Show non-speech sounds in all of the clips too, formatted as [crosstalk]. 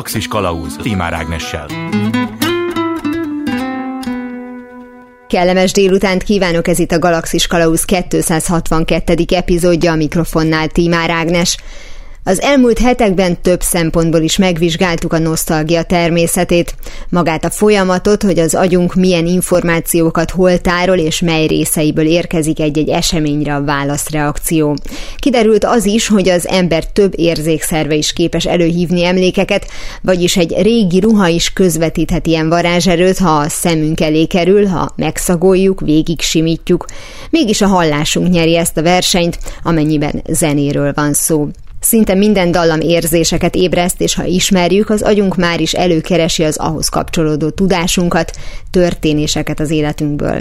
Galaxis Kalauz Timár Ágnessel. Kellemes délutánt kívánok, ez itt a Galaxis Kalauz 262. epizódja, a mikrofonnál Tímár Ágnes. Az elmúlt hetekben több szempontból is megvizsgáltuk a nosztalgia természetét, magát a folyamatot, hogy az agyunk milyen információkat hol tárol és mely részeiből érkezik egy-egy eseményre a válaszreakció. Kiderült az is, hogy az ember több érzékszerve is képes előhívni emlékeket, vagyis egy régi ruha is közvetíthet ilyen varázserőt, ha a szemünk elé kerül, ha megszagoljuk, végig simítjuk. Mégis a hallásunk nyeri ezt a versenyt, amennyiben zenéről van szó. Szinte minden dallam érzéseket ébreszt, és ha ismerjük, az agyunk már is előkeresi az ahhoz kapcsolódó tudásunkat, történéseket az életünkből.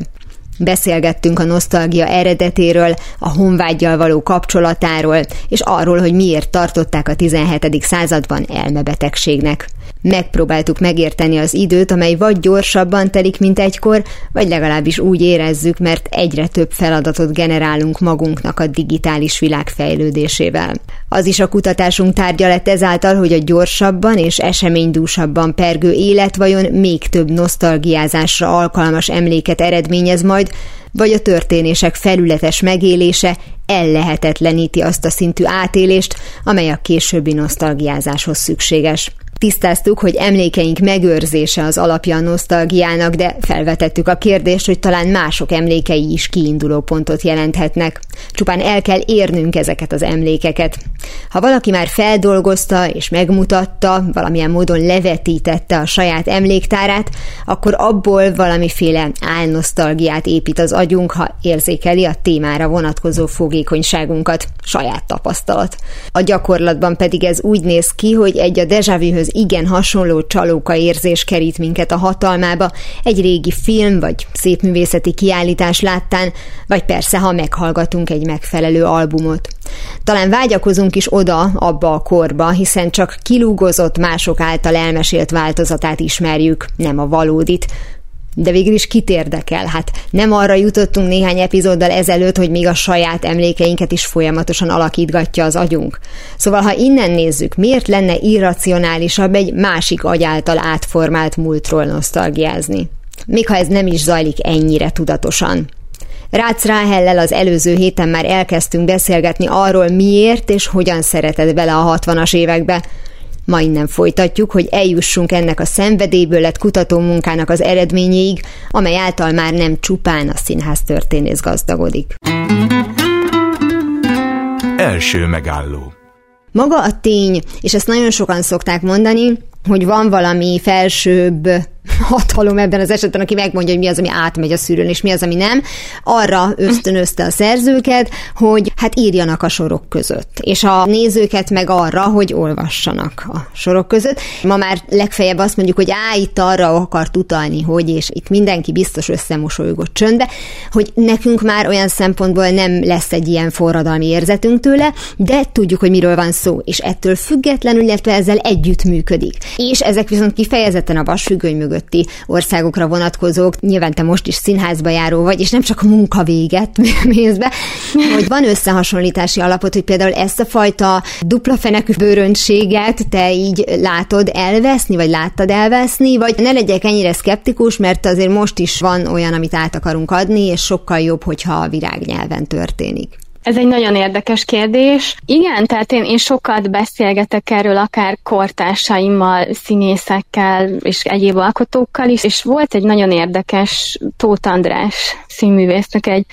Beszélgettünk a nosztalgia eredetéről, a honvágyjal való kapcsolatáról, és arról, hogy miért tartották a 17. században elmebetegségnek. Megpróbáltuk megérteni az időt, amely vagy gyorsabban telik, mint egykor, vagy legalábbis úgy érezzük, mert egyre több feladatot generálunk magunknak a digitális világ fejlődésével. Az is a kutatásunk tárgya lett ezáltal, hogy a gyorsabban és eseménydúsabban pergő élet vajon még több nosztalgiázásra alkalmas emléket eredményez majd, vagy a történések felületes megélése ellehetetleníti azt a szintű átélést, amely a későbbi nosztalgiázáshoz szükséges. Tisztáztuk, hogy emlékeink megőrzése az alapja a nosztalgiának, de felvetettük a kérdést, hogy talán mások emlékei is kiinduló pontot jelenthetnek. Csupán el kell érnünk ezeket az emlékeket. Ha valaki már feldolgozta és megmutatta, valamilyen módon levetítette a saját emléktárát, akkor abból valamiféle álnosztalgiát épít az agyunk, ha érzékeli a témára vonatkozó fogékonyságunkat, saját tapasztalat. A gyakorlatban pedig ez úgy néz ki, hogy egy a dejavűhöz igen hasonló csalóka érzés kerít minket a hatalmába, egy régi film vagy szépművészeti kiállítás láttán, vagy persze, ha meghallgatunk egy megfelelő albumot. Talán vágyakozunk is oda, abba a korba, hiszen csak kilúgozott mások által elmesélt változatát ismerjük, nem a valódit, de végül is kit érdekel? Hát nem arra jutottunk néhány epizóddal ezelőtt, hogy még a saját emlékeinket is folyamatosan alakítgatja az agyunk. Szóval, ha innen nézzük, miért lenne irracionálisabb egy másik agy által átformált múltról nosztalgiázni? Még ha ez nem is zajlik ennyire tudatosan. Rácz Ráhellel az előző héten már elkezdtünk beszélgetni arról, miért és hogyan szeretett bele a 60-as évekbe, Ma innen folytatjuk, hogy eljussunk ennek a szenvedélyből lett kutató munkának az eredményéig, amely által már nem csupán a színház történész gazdagodik. Első megálló Maga a tény, és ezt nagyon sokan szokták mondani, hogy van valami felsőbb hatalom ebben az esetben, aki megmondja, hogy mi az, ami átmegy a szűrőn, és mi az, ami nem, arra ösztönözte a szerzőket, hogy hát írjanak a sorok között, és a nézőket meg arra, hogy olvassanak a sorok között. Ma már legfeljebb azt mondjuk, hogy á, itt arra akart utalni, hogy, és itt mindenki biztos összemosolygott csöndbe, hogy nekünk már olyan szempontból nem lesz egy ilyen forradalmi érzetünk tőle, de tudjuk, hogy miről van szó, és ettől függetlenül, illetve ezzel együtt működik. És ezek viszont kifejezetten a vasfüggöny mögött közötti országokra vonatkozók, nyilván te most is színházba járó vagy, és nem csak a munka véget [laughs] mész be, hogy van összehasonlítási alapot, hogy például ezt a fajta dupla fenekű bőröntséget te így látod elveszni, vagy láttad elveszni, vagy ne legyek ennyire szkeptikus, mert azért most is van olyan, amit át akarunk adni, és sokkal jobb, hogyha a virágnyelven történik. Ez egy nagyon érdekes kérdés. Igen, tehát én, én sokat beszélgetek erről akár kortársaimmal, színészekkel és egyéb alkotókkal is, és volt egy nagyon érdekes Tóth András színművésznek egy,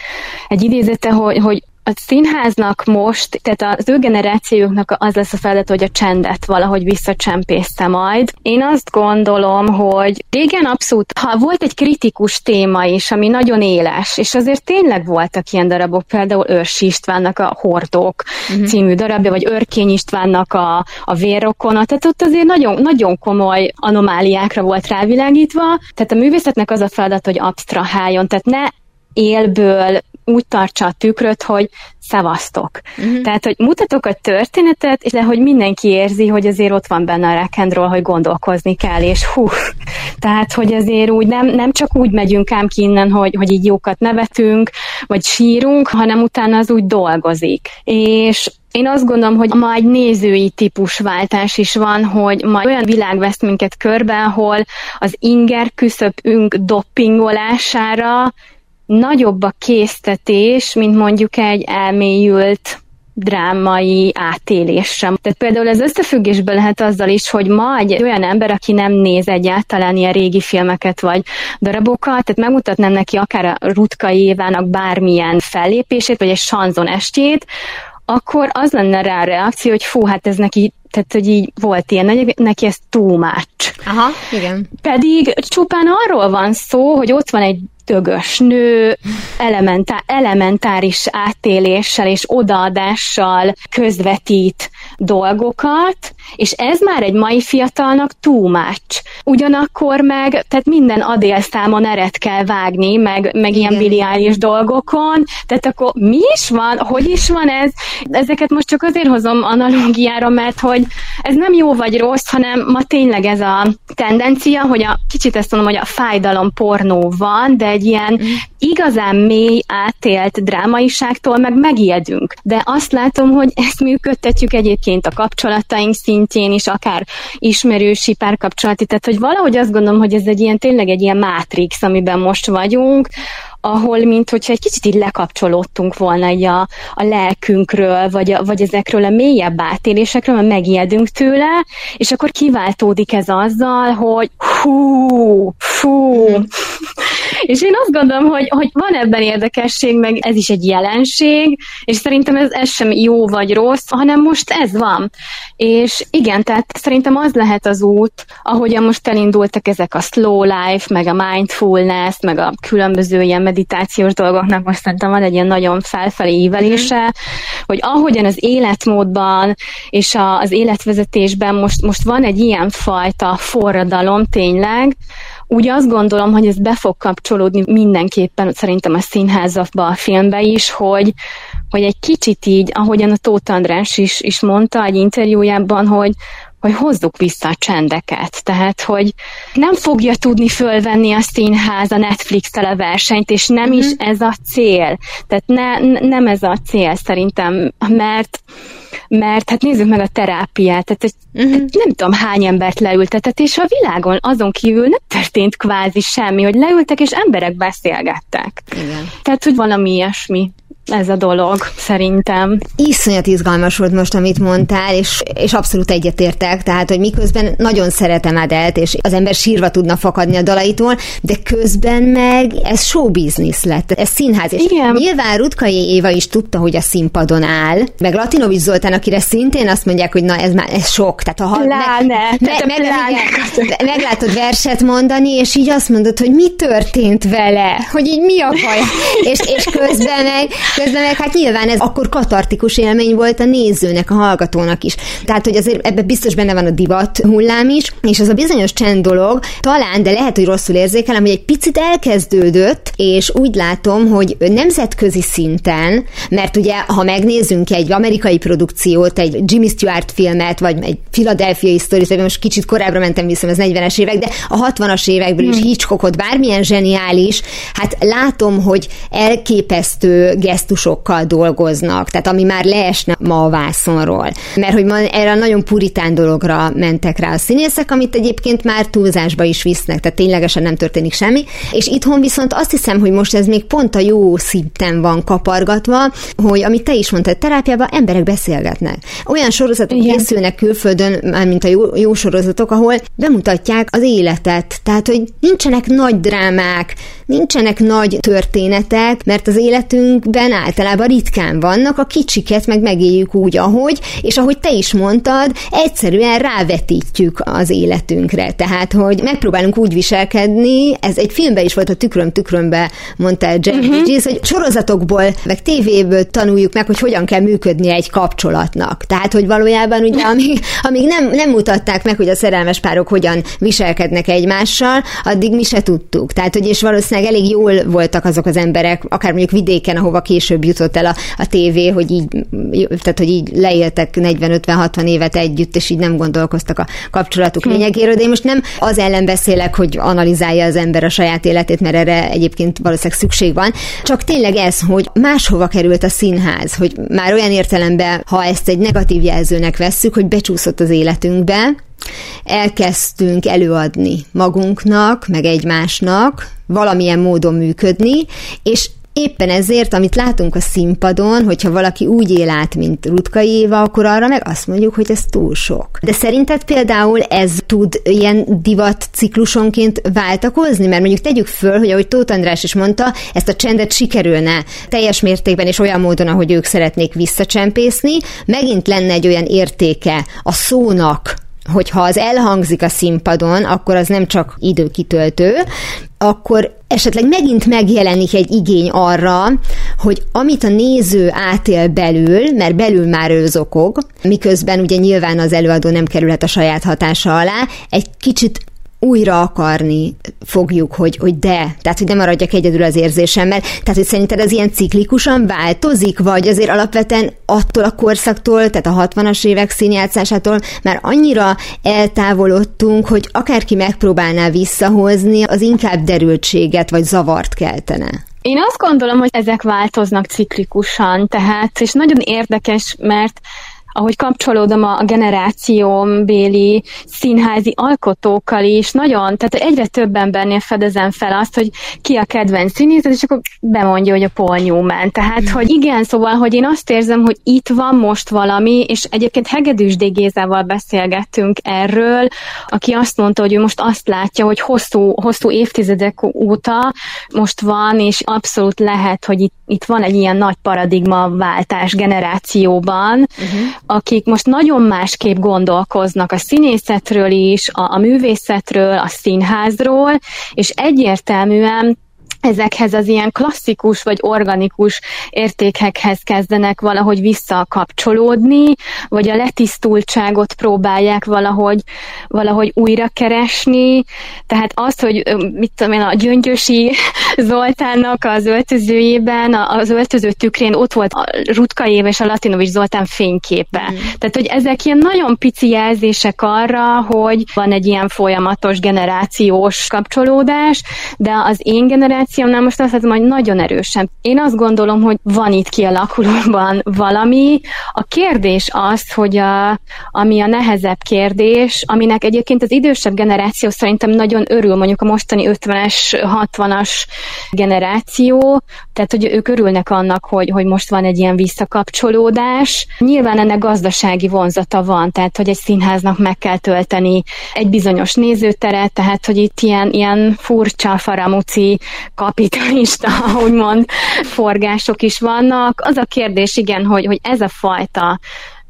egy idézete, hogy, hogy a színháznak most, tehát az ő generációknak az lesz a feladat, hogy a csendet valahogy visszacsempészte majd. Én azt gondolom, hogy régen abszolút, ha volt egy kritikus téma is, ami nagyon éles, és azért tényleg voltak ilyen darabok, például Őrsi Istvánnak a Hordók uh-huh. című darabja, vagy Örkény Istvánnak a, a Vérrokona, tehát ott azért nagyon, nagyon komoly anomáliákra volt rávilágítva, tehát a művészetnek az a feladat, hogy absztraháljon, tehát ne élből úgy tartsa a tükröt, hogy szevasztok. Uh-huh. Tehát, hogy mutatok a történetet, és de hogy mindenki érzi, hogy azért ott van benne a rock hogy gondolkozni kell, és hú, tehát, hogy azért úgy nem, nem csak úgy megyünk ám ki innen, hogy, hogy így jókat nevetünk, vagy sírunk, hanem utána az úgy dolgozik. És én azt gondolom, hogy ma egy nézői típusváltás is van, hogy ma olyan világ vesz minket körbe, ahol az inger küszöbünk doppingolására nagyobb a késztetés, mint mondjuk egy elmélyült drámai átélésre. Tehát például ez összefüggésben lehet azzal is, hogy ma egy olyan ember, aki nem néz egyáltalán ilyen régi filmeket vagy darabokat, tehát megmutatnám neki akár a Rutkai Évának bármilyen fellépését, vagy egy sanzon estjét, akkor az lenne rá a reakció, hogy fú, hát ez neki tehát, hogy így volt ilyen, neki ez too much. Aha, igen. Pedig csupán arról van szó, hogy ott van egy dögös nő, elementá- elementáris átéléssel és odaadással közvetít dolgokat, és ez már egy mai fiatalnak too much. Ugyanakkor meg, tehát minden adélszámon eret kell vágni, meg, meg ilyen biliális dolgokon, tehát akkor mi is van, hogy is van ez? Ezeket most csak azért hozom analógiára, mert hogy ez nem jó vagy rossz, hanem ma tényleg ez a tendencia, hogy a kicsit ezt mondom, hogy a fájdalom pornó van, de egy ilyen mm. Igazán mély, átélt drámaiságtól meg megijedünk. De azt látom, hogy ezt működtetjük egyébként a kapcsolataink szintjén is, akár ismerősi párkapcsolati, tehát hogy valahogy azt gondolom, hogy ez egy ilyen tényleg egy ilyen mátrix, amiben most vagyunk, ahol mint hogyha egy kicsit így lekapcsolódtunk volna így a, a lelkünkről, vagy, a, vagy ezekről a mélyebb átélésekről, mert megijedünk tőle, és akkor kiváltódik ez azzal, hogy hú, fú. És én azt gondolom, hogy, hogy van ebben érdekesség, meg ez is egy jelenség, és szerintem ez, ez sem jó vagy rossz, hanem most ez van. És igen, tehát szerintem az lehet az út, ahogyan most elindultak ezek a slow life, meg a mindfulness, meg a különböző ilyen meditációs dolgoknak most szerintem van egy ilyen nagyon felfelé ívelése, mm. hogy ahogyan az életmódban és a, az életvezetésben most, most van egy ilyen fajta forradalom tényleg, úgy azt gondolom, hogy ez be fog kapcsolódni mindenképpen szerintem a színházakba, a filmbe is, hogy, hogy egy kicsit így, ahogyan a Tóth András is, is mondta egy interjújában, hogy, hogy hozzuk vissza a csendeket. Tehát, hogy nem fogja tudni fölvenni a színház a Netflix-tel a versenyt, és nem uh-huh. is mhm. ez a cél. Tehát ne, nem ez a cél szerintem, mert mert hát nézzük meg a terápiát, tehát uh-huh. nem tudom hány embert leültetett, és a világon azon kívül nem történt kvázi semmi, hogy leültek, és emberek beszélgettek. Igen. Tehát, hogy valami ilyesmi ez a dolog, szerintem. Iszonyat izgalmas volt most, amit mondtál, és, és abszolút egyetértek, tehát, hogy miközben nagyon szeretem Adelt, és az ember sírva tudna fakadni a dalaitól, de közben meg ez show business lett, ez színház, és Igen. nyilván Rutkai Éva is tudta, hogy a színpadon áll, meg Latinovics Zoltán, akire szintén azt mondják, hogy na ez már ez sok, tehát ha pláne, me, me, me, me, meglátod verset mondani, és így azt mondod, hogy mi történt vele, hogy így mi a baj, [laughs] és, és közben meg Közben meg hát nyilván ez akkor katartikus élmény volt a nézőnek, a hallgatónak is. Tehát, hogy azért ebben biztos benne van a divat hullám is, és az a bizonyos csend dolog, talán, de lehet, hogy rosszul érzékelem, hogy egy picit elkezdődött, és úgy látom, hogy nemzetközi szinten, mert ugye, ha megnézzünk egy amerikai produkciót, egy Jimmy Stewart filmet, vagy egy Philadelphia Stories, vagy most kicsit korábbra mentem vissza, az 40-es évek, de a 60-as évekből is hmm. Hitchcockot, bármilyen zseniális, hát látom, hogy elképesztő geszt gesztusokkal dolgoznak, tehát ami már leesne ma a vászonról. Mert hogy ma erre a nagyon puritán dologra mentek rá a színészek, amit egyébként már túlzásba is visznek, tehát ténylegesen nem történik semmi. És itthon viszont azt hiszem, hogy most ez még pont a jó szinten van kapargatva, hogy amit te is mondtad, terápiában emberek beszélgetnek. Olyan sorozatok Igen. készülnek külföldön, mint a jó, jó sorozatok, ahol bemutatják az életet. Tehát, hogy nincsenek nagy drámák, nincsenek nagy történetek, mert az életünkben általában ritkán vannak, a kicsiket meg megéljük úgy, ahogy, és ahogy te is mondtad, egyszerűen rávetítjük az életünkre. Tehát, hogy megpróbálunk úgy viselkedni, ez egy filmben is volt a tükröm tükrömbe, mondta Jack uh-huh. Bridges, hogy sorozatokból, meg tévéből tanuljuk meg, hogy hogyan kell működni egy kapcsolatnak. Tehát, hogy valójában ugye, [laughs] amíg, amíg nem, nem mutatták meg, hogy a szerelmes párok hogyan viselkednek egymással, addig mi se tudtuk. Tehát, hogy és valószínűleg valószínűleg elég jól voltak azok az emberek, akár mondjuk vidéken, ahova később jutott el a, a tévé, hogy így, tehát hogy így leéltek 40-50-60 évet együtt, és így nem gondolkoztak a kapcsolatuk hm. lényegéről, de én most nem az ellen beszélek, hogy analizálja az ember a saját életét, mert erre egyébként valószínűleg szükség van, csak tényleg ez, hogy máshova került a színház, hogy már olyan értelemben, ha ezt egy negatív jelzőnek vesszük, hogy becsúszott az életünkbe, elkezdtünk előadni magunknak, meg egymásnak, valamilyen módon működni, és Éppen ezért, amit látunk a színpadon, hogyha valaki úgy él át, mint Rutka Éva, akkor arra meg azt mondjuk, hogy ez túl sok. De szerinted például ez tud ilyen divat ciklusonként váltakozni? Mert mondjuk tegyük föl, hogy ahogy Tóth András is mondta, ezt a csendet sikerülne teljes mértékben és olyan módon, ahogy ők szeretnék visszacsempészni, megint lenne egy olyan értéke a szónak, hogyha az elhangzik a színpadon, akkor az nem csak időkitöltő, akkor esetleg megint megjelenik egy igény arra, hogy amit a néző átél belül, mert belül már ő zokog, miközben ugye nyilván az előadó nem kerülhet a saját hatása alá, egy kicsit újra akarni fogjuk, hogy, hogy de, tehát hogy nem maradjak egyedül az érzésemmel. Tehát, hogy szerinted ez ilyen ciklikusan változik, vagy azért alapvetően attól a korszaktól, tehát a 60-as évek színjátszásától már annyira eltávolodtunk, hogy akárki megpróbálná visszahozni, az inkább derültséget vagy zavart keltene. Én azt gondolom, hogy ezek változnak ciklikusan, tehát, és nagyon érdekes, mert ahogy kapcsolódom a béli színházi alkotókkal is, nagyon, tehát egyre több embernél fedezem fel azt, hogy ki a kedvenc színész, és akkor bemondja, hogy a Paul Newman. Tehát, hogy igen, szóval, hogy én azt érzem, hogy itt van most valami, és egyébként Hegedűs D. Gézával beszélgettünk erről, aki azt mondta, hogy ő most azt látja, hogy hosszú, hosszú évtizedek óta most van, és abszolút lehet, hogy itt, itt van egy ilyen nagy paradigmaváltás generációban, uh-huh akik most nagyon másképp gondolkoznak a színészetről is, a, a művészetről, a színházról, és egyértelműen ezekhez az ilyen klasszikus vagy organikus értékekhez kezdenek valahogy visszakapcsolódni, vagy a letisztultságot próbálják valahogy, valahogy újra keresni. Tehát az, hogy mit tudom én, a Gyöngyösi Zoltánnak az öltözőjében, az öltöző tükrén ott volt a Rutka Év és a Latinovics Zoltán fényképe. Mm. Tehát, hogy ezek ilyen nagyon pici jelzések arra, hogy van egy ilyen folyamatos generációs kapcsolódás, de az én generáció generációmnál most azt hiszem, hogy nagyon erősen. Én azt gondolom, hogy van itt kialakulóban valami. A kérdés az, hogy a, ami a nehezebb kérdés, aminek egyébként az idősebb generáció szerintem nagyon örül, mondjuk a mostani 50-es, 60-as generáció, tehát hogy ők örülnek annak, hogy, hogy most van egy ilyen visszakapcsolódás. Nyilván ennek gazdasági vonzata van, tehát hogy egy színháznak meg kell tölteni egy bizonyos nézőteret, tehát hogy itt ilyen, ilyen furcsa, faramuci kapitalista, [laughs] úgymond forgások is vannak. Az a kérdés, igen, hogy, hogy ez a fajta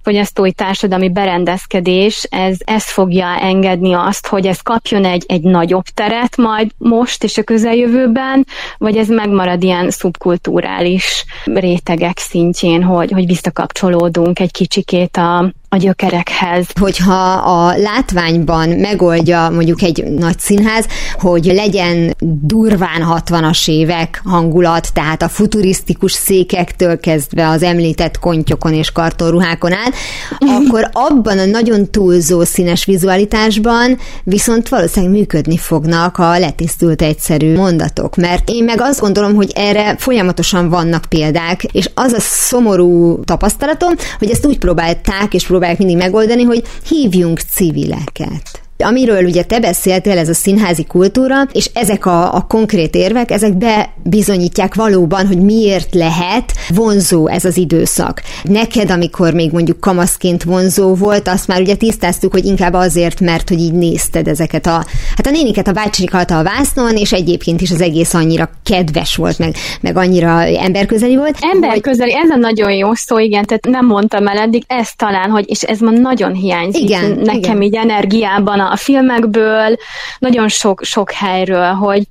fogyasztói társadalmi berendezkedés, ez, ez fogja engedni azt, hogy ez kapjon egy, egy nagyobb teret majd most és a közeljövőben, vagy ez megmarad ilyen szubkulturális rétegek szintjén, hogy, hogy visszakapcsolódunk egy kicsikét a, a gyökerekhez. Hogyha a látványban megoldja mondjuk egy nagy színház, hogy legyen durván 60-as évek hangulat, tehát a futurisztikus székektől kezdve az említett kontyokon és kartonruhákon át, [laughs] akkor abban a nagyon túlzó színes vizualitásban viszont valószínűleg működni fognak a letisztult egyszerű mondatok, mert én meg azt gondolom, hogy erre folyamatosan vannak példák, és az a szomorú tapasztalatom, hogy ezt úgy próbálták és próbálják mindig megoldani, hogy hívjunk civileket. Amiről ugye te beszéltél, ez a színházi kultúra, és ezek a, a konkrét érvek, ezek bebizonyítják valóban, hogy miért lehet vonzó ez az időszak. Neked, amikor még mondjuk kamaszként vonzó volt, azt már ugye tisztáztuk, hogy inkább azért, mert hogy így nézted ezeket a, hát a néniket, a bácsikat a vásznon, és egyébként is az egész annyira kedves volt, meg, meg annyira emberközeli volt. Emberközeli, hogy... ez a nagyon jó szó, igen, tehát nem mondtam el eddig, ez talán, hogy, és ez ma nagyon hiányzik igen, nekem igen. így energiában a filmekből, nagyon sok, sok helyről, hogy,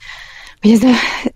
hogy ez a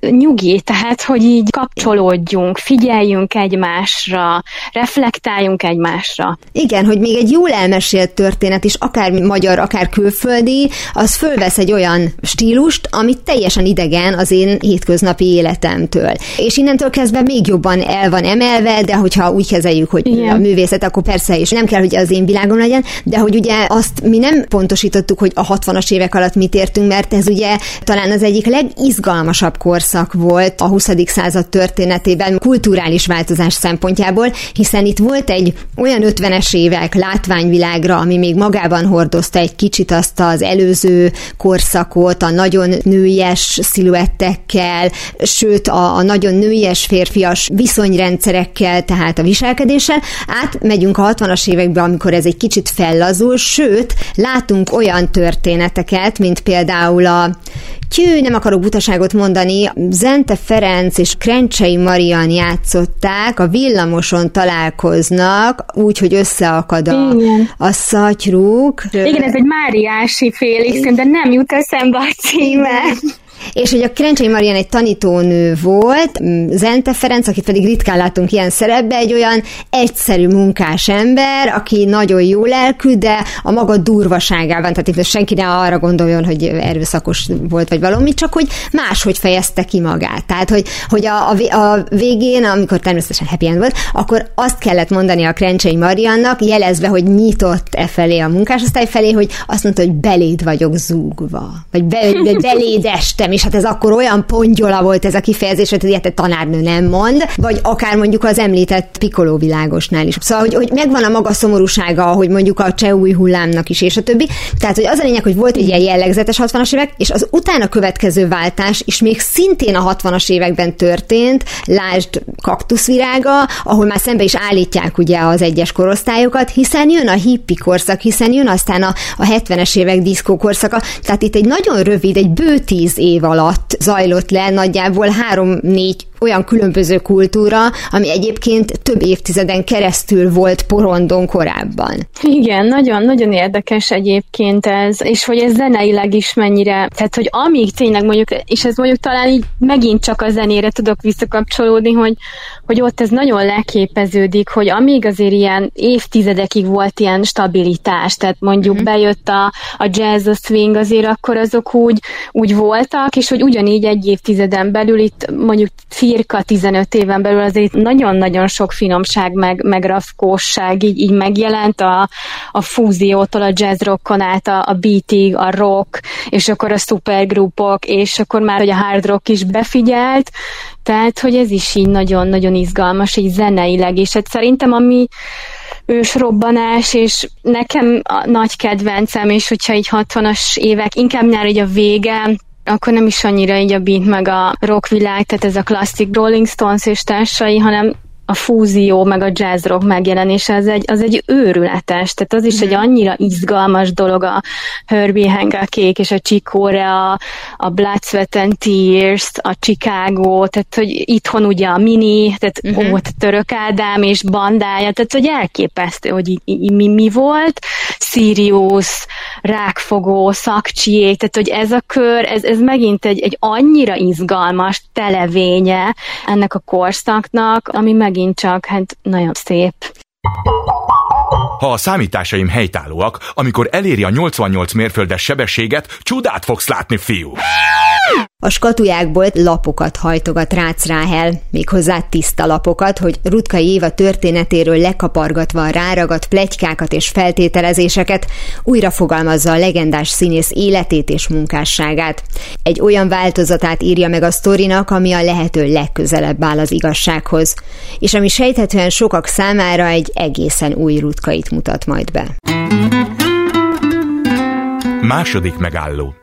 nyugi, tehát, hogy így kapcsolódjunk, figyeljünk egymásra, reflektáljunk egymásra. Igen, hogy még egy jól elmesélt történet is, akár magyar, akár külföldi, az fölvesz egy olyan stílust, amit teljesen idegen az én hétköznapi életemtől. És innentől kezdve még jobban el van emelve, de hogyha úgy kezeljük, hogy Igen. a művészet, akkor persze is nem kell, hogy az én világom legyen, de hogy ugye azt mi nem pontosítottuk, hogy a 60-as évek alatt mit értünk, mert ez ugye talán az egyik legizgalmasabb korszak volt a 20. század történetében kulturális változás szempontjából, hiszen itt volt egy olyan 50-es évek látványvilágra, ami még magában hordozta egy kicsit azt az előző korszakot, a nagyon nőies sziluettekkel, sőt a, a nagyon nőies férfias viszonyrendszerekkel, tehát a viselkedéssel, átmegyünk a 60-as évekbe, amikor ez egy kicsit fellazul, sőt, látunk olyan történeteket, mint például a Tyű, nem akarok butaságot mondani, Zente Ferenc és Krencsei Marian játszották, a villamoson találkoznak, úgy, hogy összeakad a, a szatyrúk. Igen, ez egy Máriási félig, de nem jut eszembe a címe. És hogy a Krencsei Marian egy tanítónő volt, Zente Ferenc, akit pedig ritkán látunk ilyen szerepbe, egy olyan egyszerű munkás ember, aki nagyon jó lelkű, de a maga durvaságában, tehát itt senki ne arra gondoljon, hogy erőszakos volt, vagy valami, csak hogy máshogy fejezte ki magát. Tehát, hogy, hogy a, a, a végén, amikor természetesen happy end volt, akkor azt kellett mondani a Krencsei Mariannak, jelezve, hogy nyitott e felé a munkásosztály felé, hogy azt mondta, hogy beléd vagyok zúgva, vagy be, beléd este értem, és hát ez akkor olyan pongyola volt ez a kifejezés, hogy ilyet a tanárnő nem mond, vagy akár mondjuk az említett Pikoló világosnál is. Szóval, hogy, hogy megvan a maga szomorúsága, hogy mondjuk a cseh új hullámnak is, és a többi. Tehát, hogy az a lényeg, hogy volt egy ilyen jellegzetes 60-as évek, és az utána következő váltás is még szintén a 60-as években történt, lásd kaktuszvirága, ahol már szembe is állítják ugye az egyes korosztályokat, hiszen jön a hippi korszak, hiszen jön aztán a, a 70-es évek diszkó korszaka, tehát itt egy nagyon rövid, egy bő tíz év alatt zajlott le. Nagyjából három-négy olyan különböző kultúra, ami egyébként több évtizeden keresztül volt porondon korábban. Igen, nagyon-nagyon érdekes egyébként ez, és hogy ez zeneileg is mennyire, tehát hogy amíg tényleg mondjuk, és ez mondjuk talán így megint csak a zenére tudok visszakapcsolódni, hogy, hogy ott ez nagyon leképeződik, hogy amíg azért ilyen évtizedekig volt ilyen stabilitás, tehát mondjuk mm-hmm. bejött a, a jazz, a swing, azért akkor azok úgy, úgy voltak, és hogy ugyanígy egy évtizeden belül itt mondjuk cirka 15 éven belül azért nagyon-nagyon sok finomság, meg, meg rafkósság így, így megjelent a, a fúziótól, a jazz rockon át, a, a beatig, a rock, és akkor a supergrupok, és akkor már hogy a hard rock is befigyelt, tehát, hogy ez is így nagyon-nagyon izgalmas, így zeneileg, és hát szerintem ami ősrobbanás, és nekem a nagy kedvencem, és hogyha így 60-as évek, inkább már így a vége, akkor nem is annyira így a beat meg a rockvilág, tehát ez a klasszik Rolling Stones és társai, hanem a fúzió, meg a jazz rock megjelenése, az egy, az egy őrületes, tehát az is egy mhm. annyira izgalmas dolog a Herbie Hancock és a Chick a, a Blood, Sweat and Tears, a Chicago, tehát hogy itthon ugye a Mini, tehát uh-huh. ó, Török Ádám és bandája, tehát hogy elképesztő, hogy mi, mi volt, Sirius, Rákfogó, Szakcsiék, tehát hogy ez a kör, ez, ez megint egy, egy annyira izgalmas televénye ennek a korszaknak, ami megint megint csak, hát nagyon szép. Ha a számításaim helytállóak, amikor eléri a 88 mérföldes sebességet, csodát fogsz látni, fiú! A skatujákból lapokat hajtogat Rácz Ráhel, méghozzá tiszta lapokat, hogy Rutkai Éva történetéről lekapargatva ráragadt plegykákat és feltételezéseket újra fogalmazza a legendás színész életét és munkásságát. Egy olyan változatát írja meg a sztorinak, ami a lehető legközelebb áll az igazsághoz, és ami sejthetően sokak számára egy egészen új Rutkait mutat majd be. Második megálló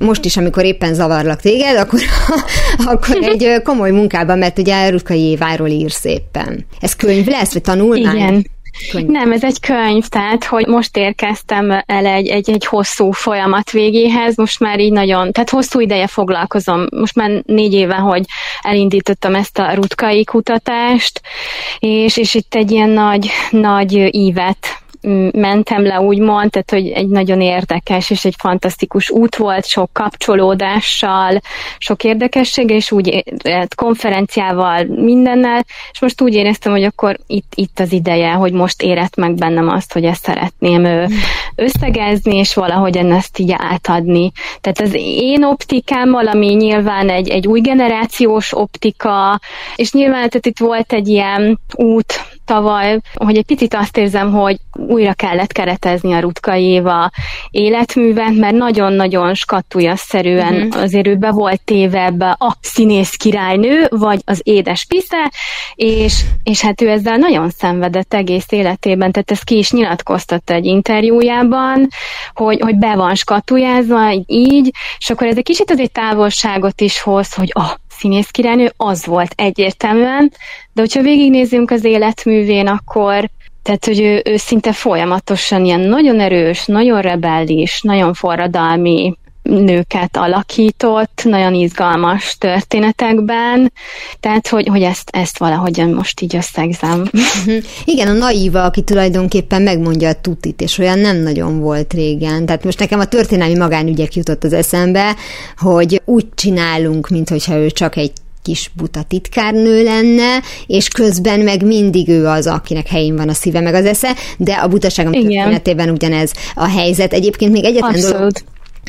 most is, amikor éppen zavarlak téged, akkor, [laughs] akkor egy komoly munkában, mert ugye Rutkai Éváról ír szépen. Ez könyv lesz, vagy tanulmány? Igen. Könyv. Nem, ez egy könyv, tehát hogy most érkeztem el egy, egy, egy hosszú folyamat végéhez, most már így nagyon, tehát hosszú ideje foglalkozom, most már négy éve, hogy elindítottam ezt a rutkai kutatást, és, és itt egy ilyen nagy, nagy ívet mentem le, úgymond, tehát hogy egy nagyon érdekes és egy fantasztikus út volt, sok kapcsolódással, sok érdekessége, és úgy konferenciával, mindennel, és most úgy éreztem, hogy akkor itt, itt az ideje, hogy most érett meg bennem azt, hogy ezt szeretném összegezni, és valahogy ezt így átadni. Tehát az én optikám valami nyilván egy, egy új generációs optika, és nyilván tehát itt volt egy ilyen út tavaly, hogy egy picit azt érzem, hogy újra kellett keretezni a Rutka Éva életművet, mert nagyon-nagyon skatujasszerűen uh-huh. azért ő be volt téve ebbe a színész királynő, vagy az édes pisze, és, és hát ő ezzel nagyon szenvedett egész életében, tehát ezt ki is nyilatkoztatta egy interjújában, hogy, hogy be van skatujázva, így, és akkor ez egy kicsit azért távolságot is hoz, hogy ah, színész királynő, az volt egyértelműen, de hogyha végignézzünk az életművén, akkor tehát, hogy ő, ő szinte folyamatosan ilyen nagyon erős, nagyon rebellis, nagyon forradalmi nőket alakított, nagyon izgalmas történetekben, tehát hogy, hogy ezt, ezt valahogyan most így összegzem. Mhm. Igen, a naíva, aki tulajdonképpen megmondja a tutit, és olyan nem nagyon volt régen. Tehát most nekem a történelmi magánügyek jutott az eszembe, hogy úgy csinálunk, mintha ő csak egy kis buta titkárnő lenne, és közben meg mindig ő az, akinek helyén van a szíve meg az esze, de a butaságom történetében ugyanez a helyzet. Egyébként még egyetlen Abszolút. dolog,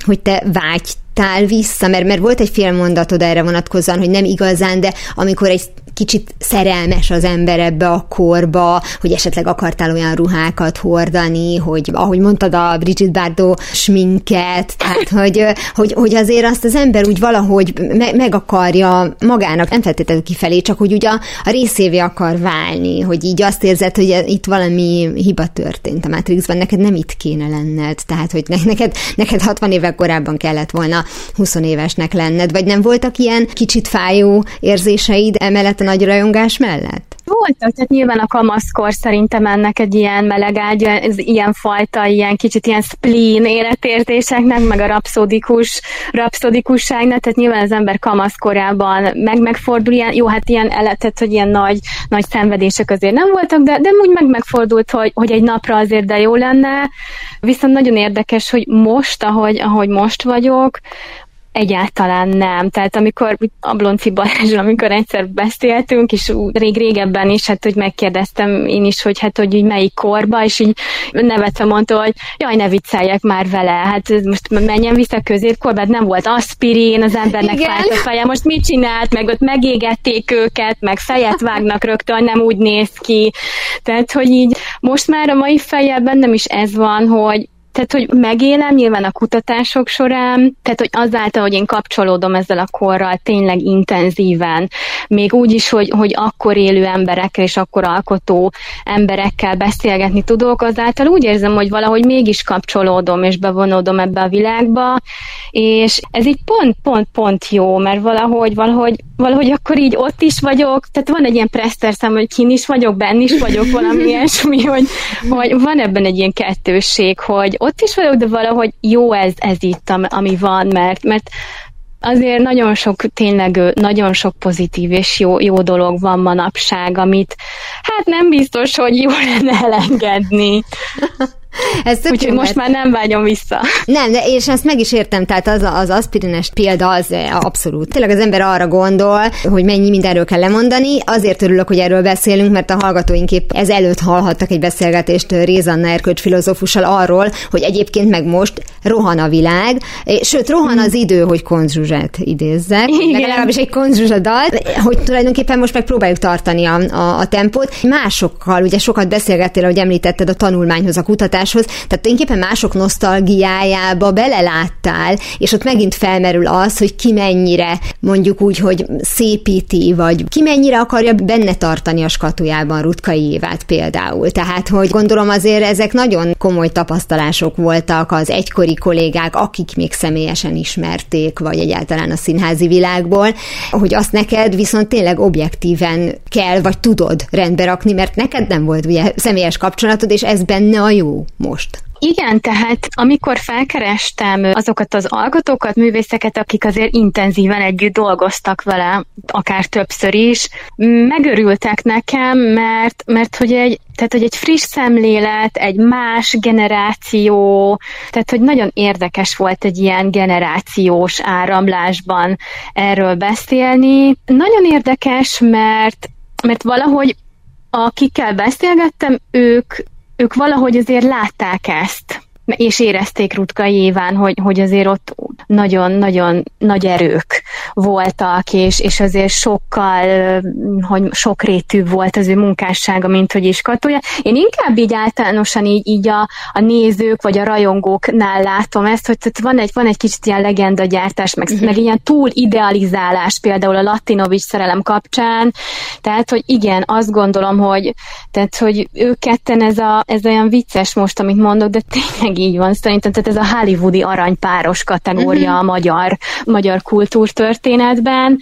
hogy te vágytál vissza, mert, mert volt egy fél mondatod erre vonatkozóan, hogy nem igazán, de amikor egy kicsit szerelmes az ember ebbe a korba, hogy esetleg akartál olyan ruhákat hordani, hogy ahogy mondtad a Bridget Bardot sminket, tehát [laughs] hogy, hogy, hogy azért azt az ember úgy valahogy me- meg akarja magának, nem feltétlenül kifelé, csak hogy ugye a, a részévé akar válni, hogy így azt érzed, hogy itt valami hiba történt a Matrixban, neked nem itt kéne lenned, tehát hogy neked, neked 60 évek korábban kellett volna 20 évesnek lenned, vagy nem voltak ilyen kicsit fájó érzéseid emellett a nagy rajongás mellett? Voltak, tehát nyilván a kamaszkor szerintem ennek egy ilyen melegágy, ez ilyen fajta, ilyen kicsit ilyen spleen életértéseknek, meg a rapszodikus, rapszodikusságnak, tehát nyilván az ember kamaszkorában meg megfordul ilyen, jó, hát ilyen eletet, hogy ilyen nagy, nagy szenvedések azért nem voltak, de, de úgy meg megfordult, hogy, hogy egy napra azért de jó lenne, viszont nagyon érdekes, hogy most, ahogy, ahogy most vagyok, Egyáltalán nem. Tehát amikor Ablonci Balázsra, amikor egyszer beszéltünk, és rég régebben is, hát hogy megkérdeztem én is, hogy hát hogy így melyik korba, és így nevetve mondta, hogy jaj, ne vicceljek már vele, hát most menjen vissza középkorba, hát nem volt aspirin, az embernek Igen. fájt a feje, most mit csinált, meg ott megégették őket, meg fejet vágnak rögtön, nem úgy néz ki. Tehát, hogy így most már a mai fejében nem is ez van, hogy tehát, hogy megélem nyilván a kutatások során, tehát, hogy azáltal, hogy én kapcsolódom ezzel a korral tényleg intenzíven, még úgy is, hogy, hogy akkor élő emberekkel és akkor alkotó emberekkel beszélgetni tudok, azáltal úgy érzem, hogy valahogy mégis kapcsolódom és bevonódom ebbe a világba, és ez így pont, pont, pont jó, mert valahogy, valahogy, valahogy akkor így ott is vagyok, tehát van egy ilyen preszter szám, hogy kin is vagyok, benn is vagyok, valami [laughs] ilyesmi, hogy, hogy van ebben egy ilyen kettősség, hogy ott is vagyok, de valahogy jó ez, ez itt, ami van, mert, mert azért nagyon sok, tényleg nagyon sok pozitív és jó, jó dolog van manapság, amit hát nem biztos, hogy jó [laughs] lenne elengedni. Ez Úgyhogy jó, most már nem vágyom vissza. Nem, de és ezt meg is értem, tehát az, az aspirines példa az abszolút. Tényleg az ember arra gondol, hogy mennyi mindenről kell lemondani. Azért örülök, hogy erről beszélünk, mert a hallgatóink épp ez előtt hallhattak egy beszélgetést Rézanna erkölcs filozófussal arról, hogy egyébként meg most rohan a világ, sőt, rohan az idő, hogy konzsuzsát idézzek, Igen. legalábbis egy konzsuzsadalt, hogy tulajdonképpen most meg próbáljuk tartani a, a, a tempót. Másokkal, ugye sokat beszélgettél, hogy említetted a tanulmányhoz, a kutatás kutatáshoz, tehát tulajdonképpen mások nosztalgiájába beleláttál, és ott megint felmerül az, hogy ki mennyire mondjuk úgy, hogy szépíti, vagy ki mennyire akarja benne tartani a skatujában Rutkai Évát például. Tehát, hogy gondolom azért ezek nagyon komoly tapasztalások voltak az egykori kollégák, akik még személyesen ismerték, vagy egyáltalán a színházi világból, hogy azt neked viszont tényleg objektíven kell, vagy tudod rendbe rakni, mert neked nem volt ugye személyes kapcsolatod, és ez benne a jó most? Igen, tehát amikor felkerestem azokat az alkotókat, művészeket, akik azért intenzíven együtt dolgoztak vele, akár többször is, megörültek nekem, mert, mert hogy egy, tehát, hogy egy friss szemlélet, egy más generáció, tehát, hogy nagyon érdekes volt egy ilyen generációs áramlásban erről beszélni. Nagyon érdekes, mert, mert valahogy akikkel beszélgettem, ők ők valahogy azért látták ezt, és érezték Rutka Éván, hogy, hogy azért ott nagyon-nagyon nagy erők voltak, és, és azért sokkal, hogy sokrétű volt az ő munkássága, mint hogy is katója. Én inkább így általánosan így, így a, a nézők vagy a rajongóknál látom ezt, hogy tehát van egy, van egy kicsit ilyen legendagyártás, meg, uh-huh. meg ilyen túl idealizálás például a Latinovics szerelem kapcsán, tehát, hogy igen, azt gondolom, hogy, tehát, hogy ők ketten ez, a, ez olyan vicces most, amit mondok, de tényleg így van, szerintem, tehát ez a hollywoodi aranypáros kategória uh-huh. a magyar, magyar kultúrtörténetben,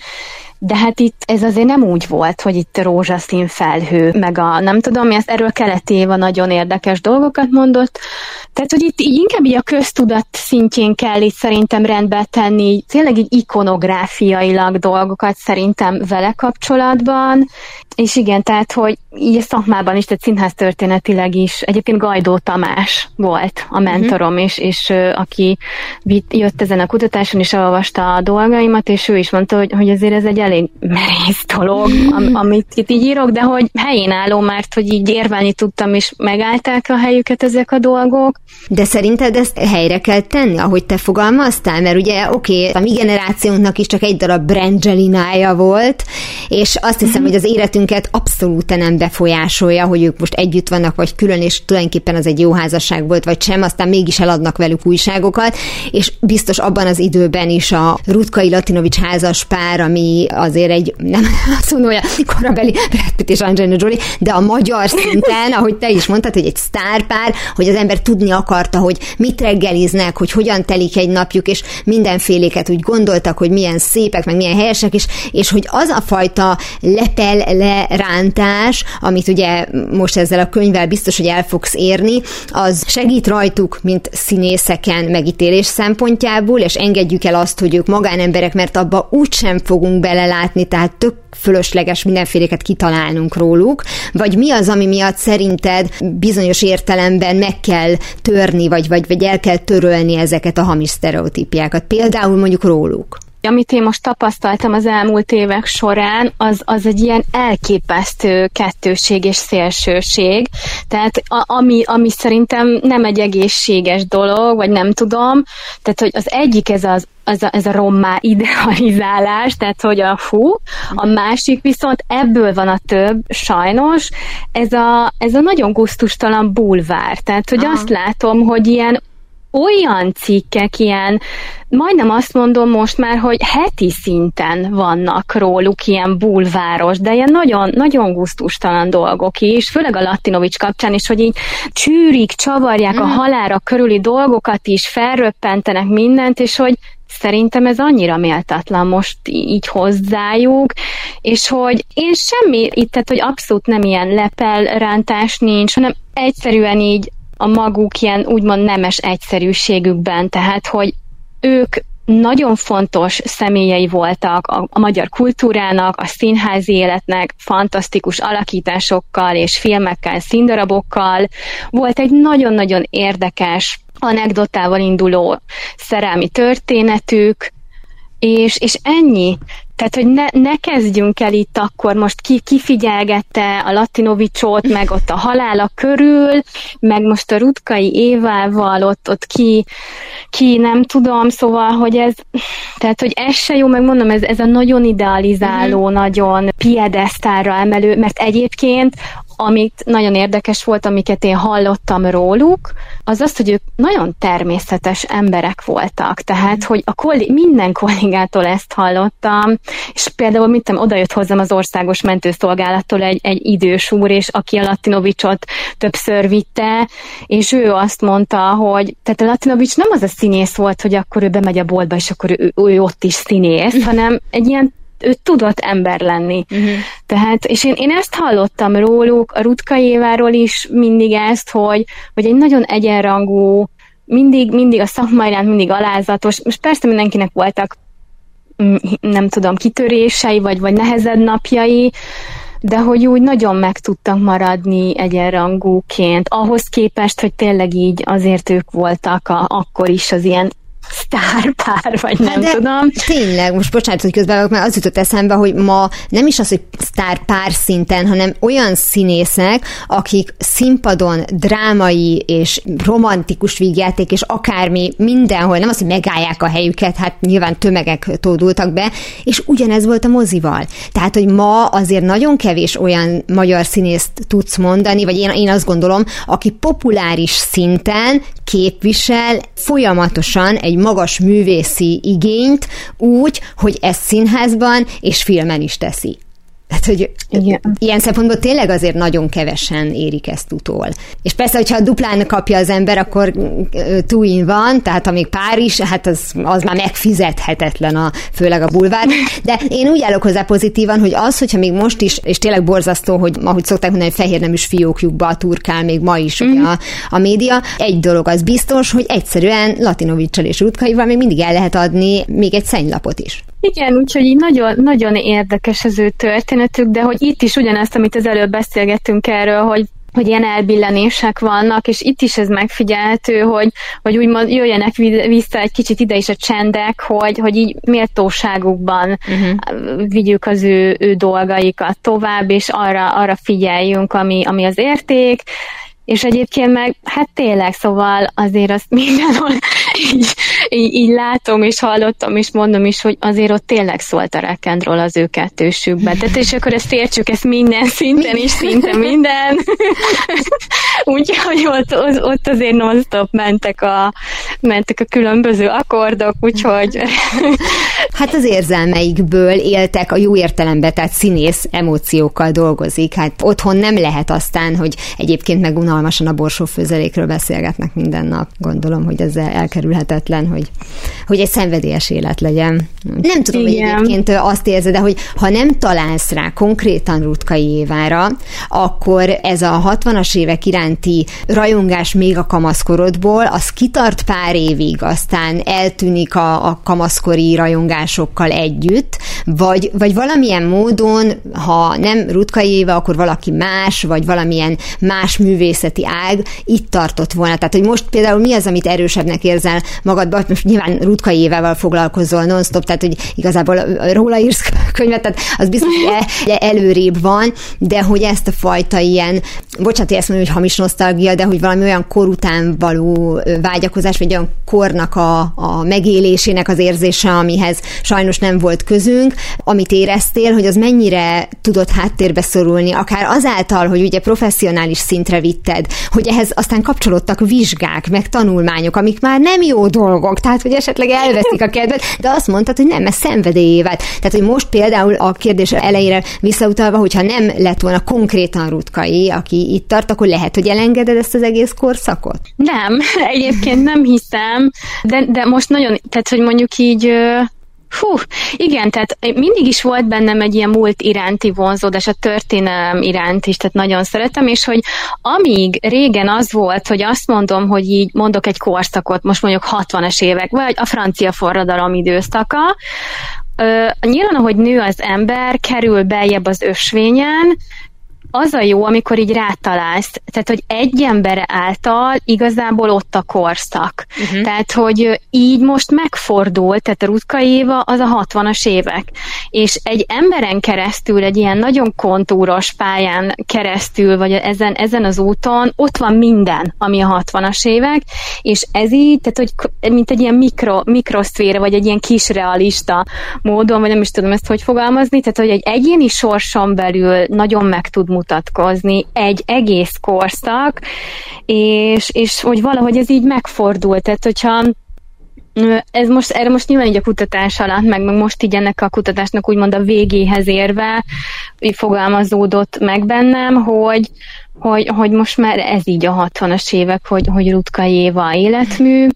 de hát itt ez azért nem úgy volt, hogy itt rózsaszín felhő, meg a nem tudom mi, ezt erről Keleti Éva nagyon érdekes dolgokat mondott. Tehát, hogy itt így inkább így a köztudat szintjén kell itt szerintem rendbe tenni, tényleg így ikonográfiailag dolgokat szerintem vele kapcsolatban, és igen, tehát, hogy így a szakmában is, tehát színház történetileg is, egyébként Gajdó Tamás volt a mentorom, uh-huh. és, és aki jött ezen a kutatáson, és olvasta a dolgaimat, és ő is mondta, hogy, hogy azért ez egy elég merész dolog, am, amit itt így írok, de hogy helyén álló, mert hogy így érvelni tudtam, és megállták a helyüket ezek a dolgok. De szerinted ezt helyre kell tenni, ahogy te fogalmaztál? Mert ugye oké, okay, a mi generációnknak is csak egy darab Brangelinája volt, és azt hiszem, uh-huh. hogy az életünket abszolút nem befolyásolja, hogy ők most együtt vannak, vagy külön, és tulajdonképpen az egy jó házasság volt, vagy sem, aztán mégis eladnak velük újságokat, és biztos abban az időben is a Rutkai Latinovics házas pár, ami azért egy, nem [laughs] azt mondom, hogy a korabeli Brad Pitt és Angelina Jolie, de a magyar szinten, ahogy te is mondtad, hogy egy sztárpár, hogy az ember tudni akarta, hogy mit reggeliznek, hogy hogyan telik egy napjuk, és mindenféléket úgy gondoltak, hogy milyen szépek, meg milyen helyesek, és, és hogy az a fajta lepel, lerántás, amit ugye most ezzel a könyvvel biztos, hogy el fogsz érni, az segít rajtuk, mint színészeken megítélés szempontjából, és engedjük el azt, hogy ők magánemberek, mert abba úgysem fogunk belelátni, tehát tök fölösleges mindenféléket kitalálnunk róluk, vagy mi az, ami miatt szerinted bizonyos értelemben meg kell törni, vagy, vagy, vagy el kell törölni ezeket a hamis sztereotípiákat, például mondjuk róluk? Amit én most tapasztaltam az elmúlt évek során, az, az egy ilyen elképesztő kettőség és szélsőség. Tehát a, ami, ami szerintem nem egy egészséges dolog, vagy nem tudom. Tehát, hogy az egyik ez az ez a, ez a rommá idealizálás, tehát hogy a fú, a másik viszont ebből van a több, sajnos, ez a, ez a nagyon gusztustalan bulvár. Tehát, hogy Aha. azt látom, hogy ilyen olyan cikkek, ilyen, majdnem azt mondom most már, hogy heti szinten vannak róluk ilyen bulváros, de ilyen nagyon, nagyon gusztustalan dolgok is, főleg a Latinovics kapcsán is, hogy így csűrik, csavarják mm. a halára körüli dolgokat is, felröppentenek mindent, és hogy szerintem ez annyira méltatlan most így hozzájuk, és hogy én semmi, itt, tehát hogy abszolút nem ilyen lepelrántás nincs, hanem egyszerűen így a maguk ilyen úgymond nemes egyszerűségükben, tehát hogy ők nagyon fontos személyei voltak a, a magyar kultúrának, a színházi életnek, fantasztikus alakításokkal és filmekkel, színdarabokkal. Volt egy nagyon-nagyon érdekes anekdotával induló szerelmi történetük, és, és ennyi. Tehát, hogy ne, ne kezdjünk el itt akkor most ki, kifigyelgette a Latinovicsot, meg ott a halála körül, meg most a Rutkai Évával ott, ott ki, ki nem tudom, szóval, hogy ez, tehát, hogy ez se jó, meg mondom, ez, ez a nagyon idealizáló, mm-hmm. nagyon piedesztára emelő, mert egyébként amit nagyon érdekes volt, amiket én hallottam róluk, az az, hogy ők nagyon természetes emberek voltak. Tehát, hogy a kolli, minden kollégától ezt hallottam, és például mit tudom, oda jött hozzám az országos mentőszolgálattól egy, egy idős úr, és aki a Latinovicsot többször vitte, és ő azt mondta, hogy tehát a Latinovics nem az a színész volt, hogy akkor ő bemegy a boltba, és akkor ő, ő ott is színész, hanem egy ilyen ő tudott ember lenni. Uh-huh. Tehát, és én, én ezt hallottam róluk, a Rutka Éváról is mindig ezt, hogy, hogy egy nagyon egyenrangú, mindig, mindig a szakma iránt mindig alázatos, most persze mindenkinek voltak mm, nem tudom, kitörései, vagy, vagy nehezebb napjai, de hogy úgy nagyon meg tudtak maradni egyenrangúként, ahhoz képest, hogy tényleg így azért ők voltak a, akkor is az ilyen sztárpár, vagy nem de tudom. Tényleg, most bocsánat, hogy közben mert az jutott eszembe, hogy ma nem is az, hogy sztárpár szinten, hanem olyan színészek, akik színpadon drámai és romantikus vígjáték, és akármi mindenhol, nem az, hogy megállják a helyüket, hát nyilván tömegek tódultak be, és ugyanez volt a mozival. Tehát, hogy ma azért nagyon kevés olyan magyar színészt tudsz mondani, vagy én, én azt gondolom, aki populáris szinten képvisel folyamatosan egy magas művészi igényt úgy, hogy ezt színházban és filmen is teszi. Tehát, hogy Igen. ilyen szempontból tényleg azért nagyon kevesen érik ezt utól. És persze, hogyha duplán kapja az ember, akkor túin van, tehát amíg pár is, hát az, az már megfizethetetlen, a, főleg a bulvár. De én úgy állok hozzá pozitívan, hogy az, hogyha még most is, és tényleg borzasztó, hogy ahogy szokták mondani, hogy fehér neműs fiókjukba turkál még ma is mm. a, a média, egy dolog az biztos, hogy egyszerűen Latinovicsal és Rutkaival még mindig el lehet adni még egy szennylapot is. Igen, úgyhogy így nagyon, nagyon érdekes az ő történetük, de hogy itt is ugyanezt, amit az előbb beszélgettünk erről, hogy hogy ilyen elbillenések vannak, és itt is ez megfigyelhető, hogy, hogy úgymond jöjjenek vissza egy kicsit ide is a csendek, hogy, hogy így méltóságukban uh-huh. vigyük az ő, ő dolgaikat tovább, és arra, arra figyeljünk, ami, ami az érték, és egyébként meg, hát tényleg, szóval azért azt [laughs] mindenhol így, így, így látom, és hallottam, és mondom is, hogy azért ott tényleg szólt a rock'n'roll az ő kettősükben. Tehát és akkor ezt értsük, ezt minden szinten is, szinte minden. [laughs] úgyhogy ott, ott azért non-stop mentek a, mentek a különböző akkordok, úgyhogy... [laughs] hát az érzelmeikből éltek a jó értelemben, tehát színész emóciókkal dolgozik. Hát otthon nem lehet aztán, hogy egyébként meg unalmasan a borsófőzelékről beszélgetnek minden nap. Gondolom, hogy ez elkerülhetetlen, hogy, hogy egy szenvedélyes élet legyen. Nem tudom, Igen. hogy egyébként azt érzed, de hogy ha nem találsz rá konkrétan Rutkai Évára, akkor ez a 60-as évek iránti rajongás még a kamaszkorodból, az kitart pár évig, aztán eltűnik a, a kamaszkori rajongásokkal együtt, vagy, vagy valamilyen módon, ha nem Rutkai Éva, akkor valaki más, vagy valamilyen más művészeti ág itt tartott volna. Tehát, hogy most például mi az, amit erősebbnek érzel magadban, most nyilván Rutkai Évával foglalkozol non-stop, tehát, hogy igazából róla írsz [laughs] könyvet, tehát az biztos, hogy előrébb van, de hogy ezt a fajta ilyen, bocsánat, ezt mondom, hogy hamis nosztalgia, de hogy valami olyan kor után való vágyakozás, vagy olyan kornak a, a megélésének az érzése, amihez sajnos nem volt közünk, amit éreztél, hogy az mennyire tudott háttérbe szorulni, akár azáltal, hogy ugye professzionális szintre vitted, hogy ehhez aztán kapcsolódtak vizsgák, meg tanulmányok, amik már nem jó dolgok, tehát hogy esetleg elveszik a kedvet, de azt mondtad, hogy nem, ez szenvedélyével. Tehát, hogy most például a kérdés elejére visszautalva, hogyha nem lett volna konkrétan Rutkai, aki itt tart, akkor lehet, hogy elengeded ezt az egész korszakot? Nem, [laughs] egyébként nem hiszem, de, de most nagyon, tehát, hogy mondjuk így Hú, igen, tehát mindig is volt bennem egy ilyen múlt iránti vonzódás, a történelem iránt is, tehát nagyon szeretem, és hogy amíg régen az volt, hogy azt mondom, hogy így mondok egy korszakot, most mondjuk 60-as évek, vagy a francia forradalom időszaka, nyilván, ahogy nő az ember, kerül beljebb az ösvényen, az a jó, amikor így rátalálsz, tehát, hogy egy ember által igazából ott a korszak. Uh-huh. Tehát, hogy így most megfordult, tehát a Rutka Éva az a 60-as évek. És egy emberen keresztül, egy ilyen nagyon kontúros pályán keresztül, vagy ezen, ezen az úton, ott van minden, ami a 60-as évek, és ez így, tehát, hogy mint egy ilyen mikro, mikroszféra, vagy egy ilyen kis realista módon, vagy nem is tudom ezt hogy fogalmazni, tehát, hogy egy egyéni sorson belül nagyon meg tud mutatkozni egy egész korszak, és, és hogy valahogy ez így megfordult. Tehát, hogyha ez most, erre most nyilván így a kutatás alatt, meg, meg most így ennek a kutatásnak úgymond a végéhez érve így fogalmazódott meg bennem, hogy, hogy, hogy most már ez így a 60-as évek, hogy, hogy Rutka Éva életmű,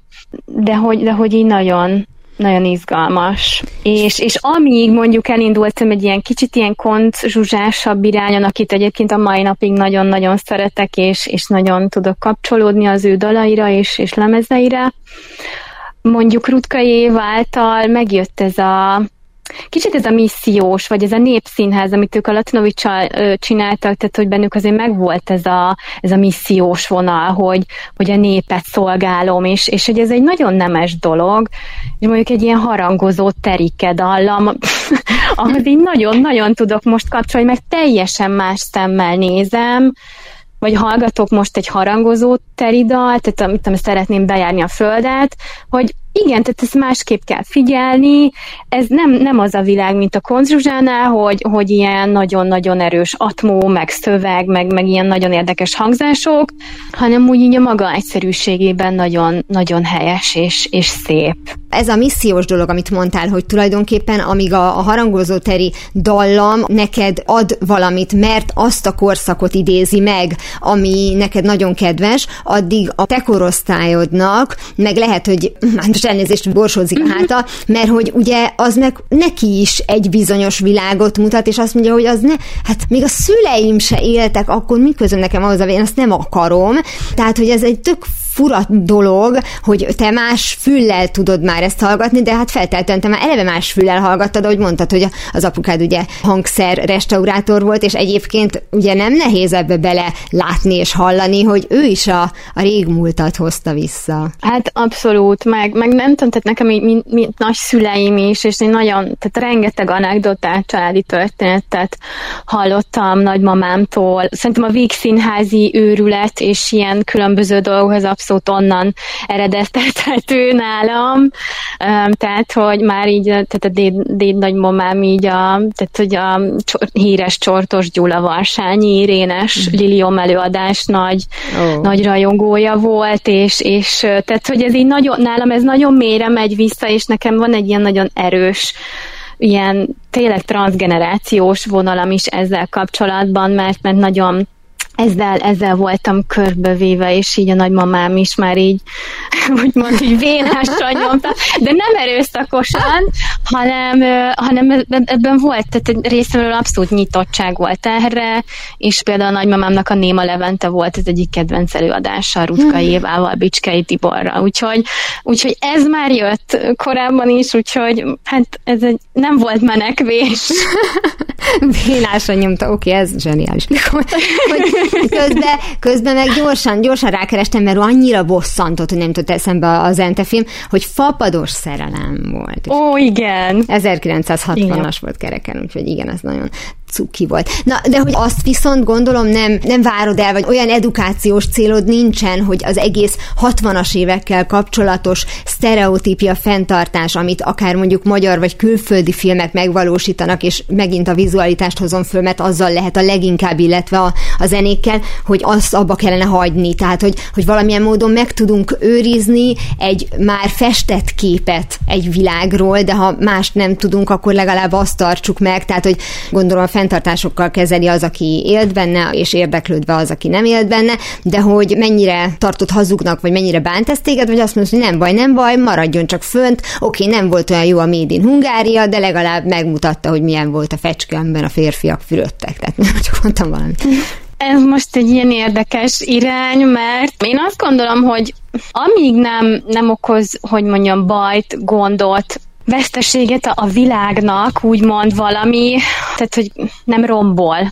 de hogy, de hogy így nagyon, nagyon izgalmas. És, és amíg mondjuk elindultam egy ilyen kicsit ilyen kont zsuzsásabb irányon, akit egyébként a mai napig nagyon-nagyon szeretek, és, és nagyon tudok kapcsolódni az ő dalaira és, és lemezeire, mondjuk Rutka Év által megjött ez a kicsit ez a missziós, vagy ez a népszínház, amit ők a Latinovicsal csináltak, tehát hogy bennük azért megvolt ez a, ez a missziós vonal, hogy, hogy a népet szolgálom, és, és hogy ez egy nagyon nemes dolog, és mondjuk egy ilyen harangozó terike dallam, [laughs] ahhoz így nagyon-nagyon tudok most kapcsolni, meg teljesen más szemmel nézem, vagy hallgatok most egy harangozó teridal, tehát amit szeretném bejárni a földet, hogy igen, tehát ezt másképp kell figyelni, ez nem, nem az a világ, mint a konzsuzsánál, hogy, hogy ilyen nagyon-nagyon erős atmó, meg szöveg, meg, meg ilyen nagyon érdekes hangzások, hanem úgy így a maga egyszerűségében nagyon, nagyon helyes és, és szép. Ez a missziós dolog, amit mondtál, hogy tulajdonképpen amíg a, a harangozó teri dallam neked ad valamit, mert azt a korszakot idézi meg, ami neked nagyon kedves, addig a te korosztályodnak, meg lehet, hogy most elnézést borsózik a háta, mert hogy ugye az meg neki is egy bizonyos világot mutat, és azt mondja, hogy az ne, hát még a szüleim se éltek, akkor mi közöm nekem ahhoz, én azt nem akarom. Tehát, hogy ez egy tök fura dolog, hogy te más füllel tudod már ezt hallgatni, de hát felteltően te már eleve más füllel hallgattad, ahogy mondtad, hogy az apukád ugye hangszer restaurátor volt, és egyébként ugye nem nehéz ebbe bele látni és hallani, hogy ő is a, a régmúltat hozta vissza. Hát abszolút, meg, meg nem tudom, tehát nekem így, mint, mint nagy szüleim is, és én nagyon, tehát rengeteg anekdotát, családi történetet hallottam nagymamámtól. Szerintem a Vígszínházi őrület és ilyen különböző dolgokhoz abszolút onnan eredeztethető nálam. Tehát, hogy már így, tehát a déd, déd nagymamám így a, tehát, hogy a híres Csortos Gyula Varsányi Irénes mm. Lilium előadás nagy, oh. nagy rajongója volt, és, és tehát, hogy ez így nagyon, nálam ez nagyon mélyre megy vissza, és nekem van egy ilyen nagyon erős ilyen tényleg transgenerációs vonalam is ezzel kapcsolatban, mert, mert nagyon ezzel, ezzel voltam körbevéve, és így a nagymamám is már így, [laughs] úgymond így vénással nyomta, de nem erőszakosan, hanem, hanem ebben volt, tehát részemről abszolút nyitottság volt erre, és például a nagymamámnak a Néma Levente volt az egyik kedvenc előadása Rutka hmm. Évával, Bicskei Tiborra, úgyhogy, úgyhogy ez már jött korábban is, úgyhogy hát ez egy, nem volt menekvés. [laughs] Vénásra nyomta, oké, okay, ez zseniális. hogy, [laughs] [laughs] közben, közben meg gyorsan, gyorsan rákerestem, mert annyira bosszantott, hogy nem tudott eszembe az Ente film, hogy fapados szerelem volt. Ó, igen. 1960-as volt kereken, úgyhogy igen, ez nagyon cuki volt. Na, de hogy azt viszont gondolom nem, nem várod el, vagy olyan edukációs célod nincsen, hogy az egész 60-as évekkel kapcsolatos sztereotípia fenntartás, amit akár mondjuk magyar vagy külföldi filmek megvalósítanak, és megint a vizualitást hozom föl, mert azzal lehet a leginkább, illetve a, a zenékkel, hogy azt abba kellene hagyni. Tehát, hogy, hogy valamilyen módon meg tudunk őrizni egy már festett képet egy világról, de ha mást nem tudunk, akkor legalább azt tartsuk meg. Tehát, hogy gondolom a fenntartásokkal kezeli az, aki élt benne, és érdeklődve az, aki nem élt benne, de hogy mennyire tartott hazugnak, vagy mennyire bánt ezt téged, vagy azt mondod, hogy nem baj, nem baj, maradjon csak fönt, oké, nem volt olyan jó a Made in Hungária, de legalább megmutatta, hogy milyen volt a fecske, amiben a férfiak fürödtek. Tehát [laughs] csak mondtam valamit. Ez most egy ilyen érdekes irány, mert én azt gondolom, hogy amíg nem, nem okoz, hogy mondjam, bajt, gondot veszteséget a világnak, úgymond valami, tehát hogy nem rombol,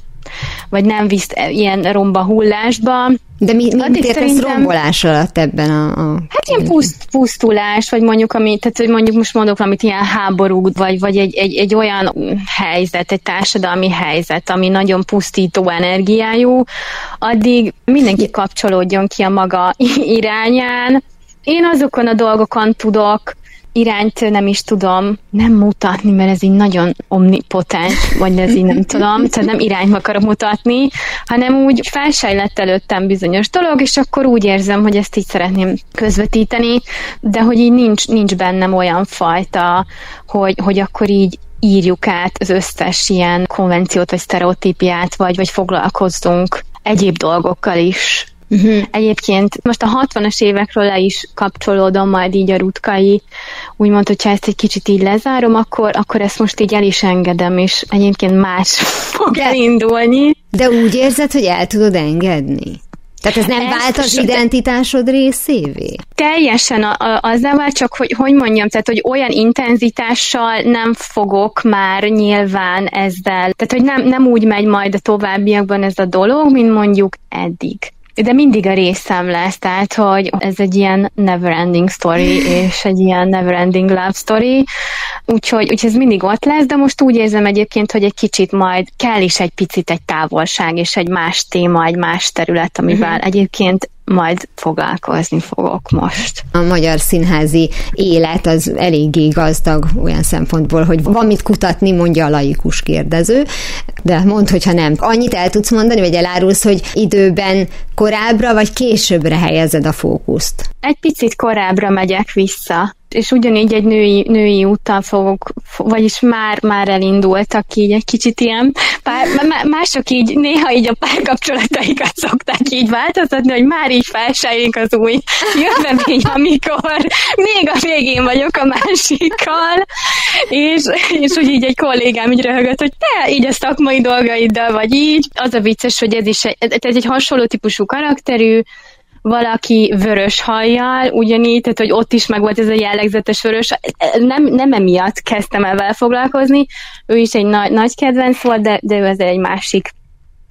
vagy nem visz ilyen romba hullásba. De mi, mi értesz szerintem... rombolás alatt ebben a... a... Hát ilyen puszt, pusztulás, vagy mondjuk, ami, tehát hogy mondjuk most mondok valamit, ilyen háború, vagy, vagy egy, egy, egy olyan helyzet, egy társadalmi helyzet, ami nagyon pusztító energiájú, addig mindenki kapcsolódjon ki a maga [laughs] irányán. Én azokon a dolgokon tudok irányt nem is tudom nem mutatni, mert ez így nagyon omnipotens, vagy ez így nem tudom, tehát nem irányt akarok mutatni, hanem úgy felsejlett előttem bizonyos dolog, és akkor úgy érzem, hogy ezt így szeretném közvetíteni, de hogy így nincs, nincs bennem olyan fajta, hogy, hogy akkor így írjuk át az összes ilyen konvenciót, vagy sztereotípiát, vagy, vagy foglalkozzunk egyéb dolgokkal is, Uh-huh. Egyébként most a 60-as évekről le is kapcsolódom majd így a rutkai, úgymond, hogyha ezt egy kicsit így lezárom, akkor, akkor ezt most így el is engedem, és egyébként más [laughs] fog de, elindulni. De úgy érzed, hogy el tudod engedni? Tehát ez nem vált az identitásod részévé? Teljesen a, a, azzal vált, csak hogy, hogy mondjam, tehát hogy olyan intenzitással nem fogok már nyilván ezzel, tehát hogy nem, nem úgy megy majd a továbbiakban ez a dolog, mint mondjuk eddig de mindig a részem lesz, tehát hogy ez egy ilyen never ending story, és egy ilyen never ending love story, úgyhogy, úgyhogy ez mindig ott lesz, de most úgy érzem egyébként, hogy egy kicsit majd kell is egy picit egy távolság, és egy más téma, egy más terület, amivel uh-huh. egyébként majd foglalkozni fogok most. A magyar színházi élet az eléggé gazdag olyan szempontból, hogy van mit kutatni, mondja a laikus kérdező, de mondd, hogyha nem. Annyit el tudsz mondani, vagy elárulsz, hogy időben korábbra vagy későbbre helyezed a fókuszt? Egy picit korábbra megyek vissza és ugyanígy egy női, női úttal fogok, vagyis már, már elindultak így egy kicsit ilyen, pár, mások így néha így a párkapcsolataikat szokták így változtatni, hogy már így felsejlik az új jövemény, amikor még a végén vagyok a másikkal, és, és úgy így egy kollégám így röhögött, hogy te így a szakmai dolgaiddal vagy így. Az a vicces, hogy ez is egy, ez egy hasonló típusú karakterű, valaki vörös hajjal, ugyanígy, tehát hogy ott is meg volt ez a jellegzetes vörös, nem, nem emiatt kezdtem el vele foglalkozni, ő is egy nagy, nagy kedvenc volt, de, de ő azért egy másik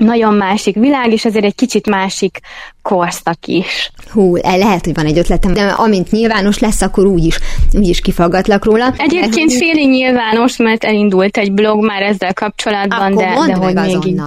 nagyon másik világ, és azért egy kicsit másik korszak is. Hú, lehet, hogy van egy ötletem, de amint nyilvános lesz, akkor úgyis, úgyis kifaggatlak róla. Egyébként féli nyilvános, mert elindult egy blog már ezzel kapcsolatban, akkor de, mondd de meg hogy még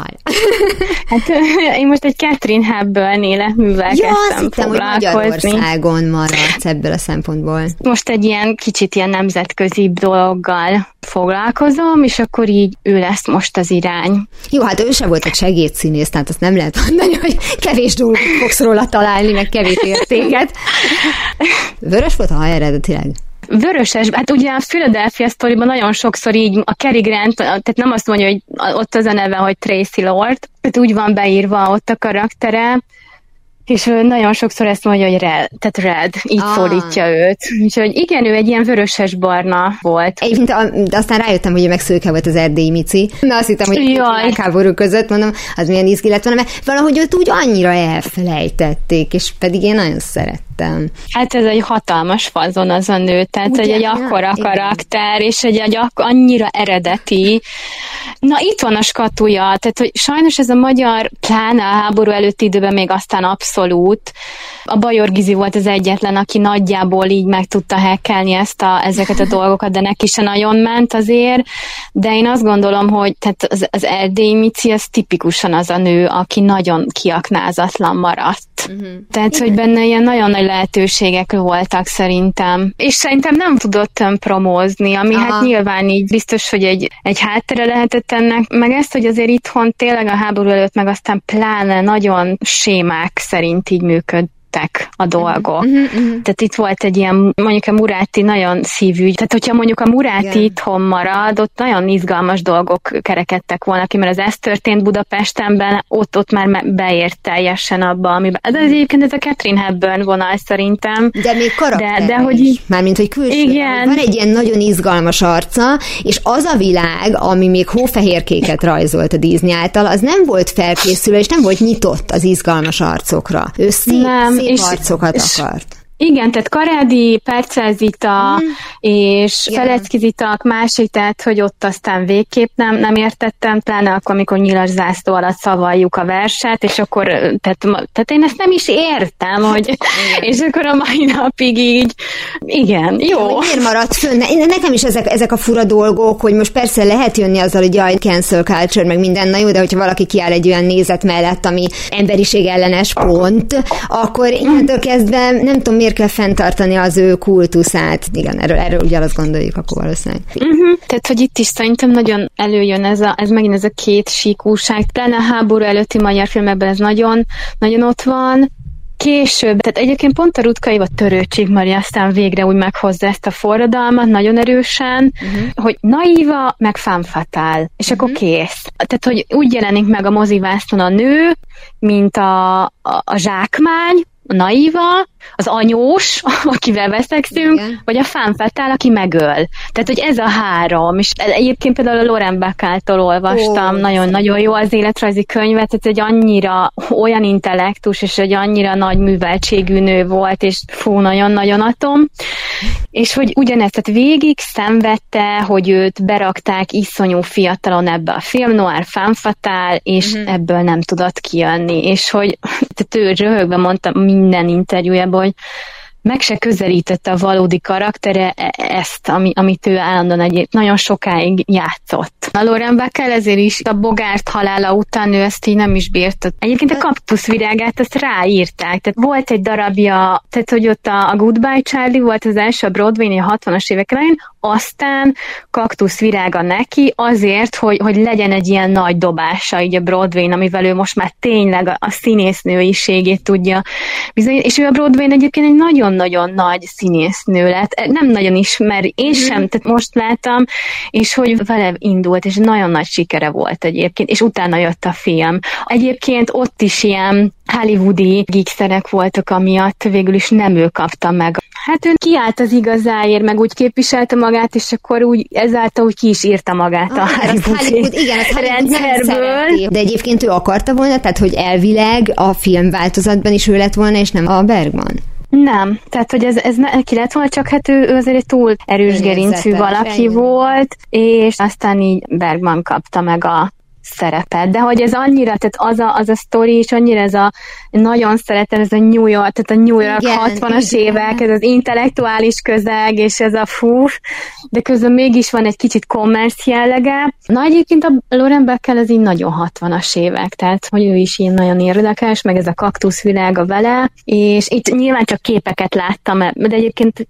[laughs] Hát én most egy Catherine Hepburn életművel ja, kezdtem hittem, hogy Magyarországon maradsz ebből a szempontból. Most egy ilyen kicsit ilyen nemzetközi dologgal foglalkozom, és akkor így ő lesz most az irány. Jó, hát ő sem volt egy segédszínész, tehát azt nem lehet mondani, hogy kevés dolgot fogsz róla találni, meg kevés értéket. Vörös volt a haj eredetileg? Vöröses, hát ugye a Philadelphia sztoriban nagyon sokszor így a Cary Grant, tehát nem azt mondja, hogy ott az a neve, hogy Tracy Lord, tehát úgy van beírva ott a karaktere, és ő nagyon sokszor ezt mondja, hogy red, tehát red, így ah. szólítja őt. Úgyhogy igen, ő egy ilyen vöröses-barna volt. Egyébként de aztán rájöttem, hogy meg szőke volt az erdélyi mici. Na azt hittem, hogy a háború között, mondom, az milyen izgi lett volna, mert valahogy őt úgy annyira elfelejtették, és pedig én nagyon szerettem. Hát ez egy hatalmas fazon az a nő, tehát Ugye? egy, egy akkora ja, karakter, igen. és egy, egy annyira eredeti. Na itt van a skatuja, tehát hogy sajnos ez a magyar, pláne a háború előtti időben még aztán abszolút. A Bajor Gizi volt az egyetlen, aki nagyjából így meg tudta hekkelni ezt a, ezeket a dolgokat, de neki se nagyon ment azért. De én azt gondolom, hogy tehát az, az erdélyi Mici az tipikusan az a nő, aki nagyon kiaknázatlan maradt. Uh-huh. Tehát, hogy benne ilyen nagyon nagy lehetőségek voltak szerintem. És szerintem nem tudott promózni, ami hát Aha. hát nyilván így biztos, hogy egy, egy háttere lehetett ennek, meg ezt, hogy azért itthon tényleg a háború előtt, meg aztán pláne nagyon sémák szerint így működ lettek a dolgok. Uh-huh, uh-huh. Tehát itt volt egy ilyen, mondjuk a Muráti nagyon szívügy. Tehát, hogyha mondjuk a Muráti Igen. itthon marad, ott nagyon izgalmas dolgok kerekedtek volna ki, mert az ez történt Budapestenben, ott, ott már beért teljesen abba, amiben. De ez egyébként ez a Catherine Hepburn vonal szerintem. De még karakter de, de hogy így, Mármint, hogy külső. Igen. Van egy ilyen nagyon izgalmas arca, és az a világ, ami még hófehérkéket rajzolt a Disney által, az nem volt felkészülve, és nem volt nyitott az izgalmas arcokra. Ő szép, nem, szép és, arcokat és, akart. Igen, tehát Karádi, Percelzita mm. és yeah. Feleckizitak másik, tehát hogy ott aztán végképp nem, nem értettem, pláne akkor, amikor nyilas zászló alatt szavaljuk a verset, és akkor, tehát, tehát én ezt nem is értem, hogy, [laughs] igen. [laughs] és akkor a mai napig így, igen, jó. Miért maradt fönn? Nekem is ezek, ezek a fura dolgok, hogy most persze lehet jönni azzal, hogy jaj, cancel culture, meg minden, na jó, de hogyha valaki kiáll egy olyan nézet mellett, ami emberiség ellenes pont, akkor innentől kezdve nem tudom, miért kell fenntartani az ő kultuszát. Igen, erről, erről ugye azt gondoljuk akkor valószínűleg. Uh-huh. Tehát, hogy itt is szerintem nagyon előjön ez, a, ez megint ez a két síkúság. Talán a háború előtti magyar filmekben ez nagyon, nagyon ott van, később, tehát egyébként pont a Rutka Éva Törőcsik Maria aztán végre úgy meghozza ezt a forradalmat nagyon erősen, uh-huh. hogy naíva, meg fanfatál, és uh-huh. akkor mhm. kész. Tehát, hogy úgy jelenik meg a mozivászon a nő, mint a, a, a zsákmány, a naíva, az anyós, [laughs] akivel veszekszünk, Igen. vagy a fánfetál, aki megöl. Tehát, hogy ez a három. És egyébként például a Loren Beckáltól olvastam, nagyon-nagyon jó az életrajzi könyvet, ez egy annyira olyan intellektus, és egy annyira nagy műveltségű nő volt, és fú, nagyon-nagyon atom. És hogy ugyanezt, tehát végig szenvedte, hogy őt berakták iszonyú fiatalon ebbe a film noir fanfatál, és uh-huh. ebből nem tudott kijönni. És hogy [laughs] tehát ő röhögve mondta minden interjújában, hogy meg se közelítette a valódi karaktere e- ezt, ami, amit ő állandóan egy nagyon sokáig játszott. A Lauren Bacall ezért is a Bogárt halála után ő ezt így nem is bírta. Egyébként a kaktuszvirágát ezt ráírták. Tehát volt egy darabja, tehát hogy ott a, a Goodbye Charlie volt az első a Broadway-n a 60-as évek elején, aztán kaktuszvirága neki azért, hogy, hogy legyen egy ilyen nagy dobása így a Broadway-n, amivel ő most már tényleg a, a színésznőiségét tudja bizonyítani. És ő a Broadway-n egyébként egy nagyon-nagyon nagy színésznő lett. Nem nagyon ismer, én mm. sem, tehát most láttam, és hogy vele indult, és nagyon nagy sikere volt egyébként, és utána jött a film. Egyébként ott is ilyen hollywoodi gigszerek voltak, amiatt végül is nem ő kapta meg. Hát ő kiállt az igazáért, meg úgy képviselte magát, és akkor úgy ezáltal úgy ki is írta magát ah, a Hollywood, Hollywood igen, az rendszerből. De egyébként ő akarta volna, tehát hogy elvileg a film változatban is ő lett volna, és nem a Bergman. Nem, tehát hogy ez, ez neki lett volna, csak hát ő, ő azért egy túl erős gerincű valaki ennyi. volt, és aztán így Bergman kapta meg a szerepet, de hogy ez annyira, tehát az a, az a sztori, és annyira ez a nagyon szeretem, ez a New York, tehát a New York igen, 60-as igen. évek, ez az intellektuális közeg, és ez a fú, de közben mégis van egy kicsit commerce jellege. Na egyébként a Lauren Beckel ez így nagyon 60-as évek, tehát hogy ő is ilyen nagyon érdekes, meg ez a kaktuszvilága vele, és itt nyilván csak képeket láttam, de egyébként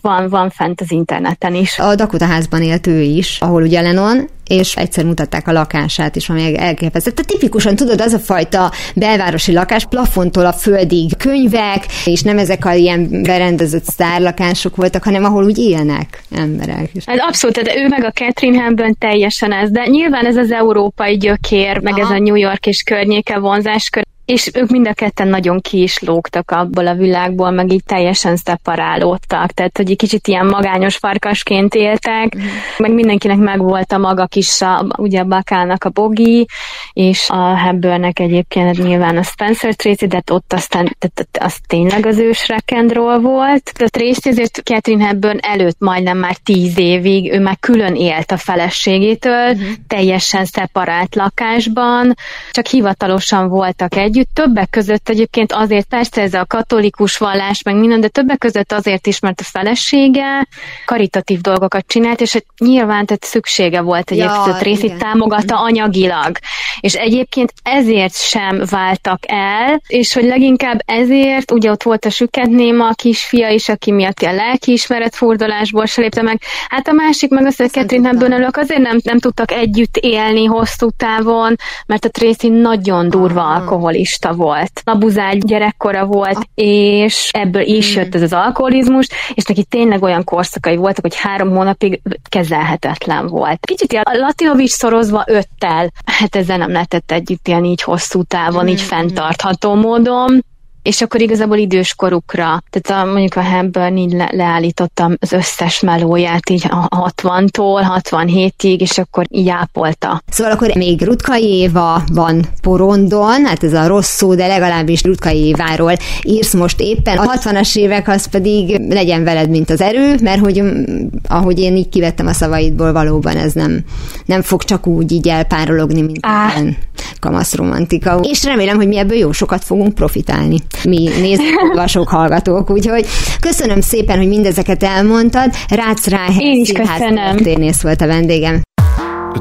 van, van fent az interneten is. A Dakota házban élt ő is, ahol ugye Lennon, és egyszer mutatták a lakását is, ami elképesztő. Tehát tipikusan tudod, az a fajta belvárosi lakás, plafontól a földig könyvek, és nem ezek a ilyen berendezett sztárlakások voltak, hanem ahol úgy élnek emberek. Ez abszolút, de ő meg a Catherine Hamben teljesen ez, de nyilván ez az európai gyökér, meg Aha. ez a New York és környéke vonzáskör, és ők mind a ketten nagyon ki is lógtak abból a világból, meg így teljesen szeparálódtak, tehát hogy egy kicsit ilyen magányos farkasként éltek, mm. meg mindenkinek megvolt a maga kis, a, ugye a Bakának a Bogi, és a Hepburnnek egyébként nyilván a Spencer Tracy, de ott aztán tehát az tényleg az ős roll volt. A Tracy azért Catherine Hepburn előtt majdnem már tíz évig, ő már külön élt a feleségétől, mm. teljesen szeparált lakásban, csak hivatalosan voltak egy együtt, többek között egyébként azért, persze ez a katolikus vallás, meg minden, de többek között azért is, mert a felesége karitatív dolgokat csinált, és hogy nyilván tehát szüksége volt egyébként, ja, részét támogatta anyagilag. És egyébként ezért sem váltak el, és hogy leginkább ezért, ugye ott volt a süket néma, a kisfia is, aki miatt a lelkiismeret fordulásból se lépte meg. Hát a másik meg az, hogy Catherine hepburn azért nem, nem tudtak együtt élni hosszú távon, mert a Tracy nagyon durva alkohol alkoholista volt. Abuzált gyerekkora volt, és ebből is jött ez az alkoholizmus, és neki tényleg olyan korszakai voltak, hogy három hónapig kezelhetetlen volt. Kicsit a Latinovics szorozva öttel, hát ezzel nem lehetett együtt élni így hosszú távon, így fenntartható módon és akkor igazából idős korukra, tehát a, mondjuk a Hepburn így le, leállítottam az összes melóját így a 60-tól 67-ig, és akkor így ápolta. Szóval akkor még Rutkai Éva van porondon, hát ez a rossz szó, de legalábbis Rutkai Éváról írsz most éppen. A 60-as évek az pedig legyen veled, mint az erő, mert hogy mm, ahogy én így kivettem a szavaidból, valóban ez nem, nem fog csak úgy így elpárologni, mint ilyen kamasz romantika. És remélem, hogy mi ebből jó sokat fogunk profitálni mi nézők, [laughs] olvasók, hallgatók. Úgyhogy köszönöm szépen, hogy mindezeket elmondtad. Rácz Ráhely Én is köszönöm. Történész volt a vendégem.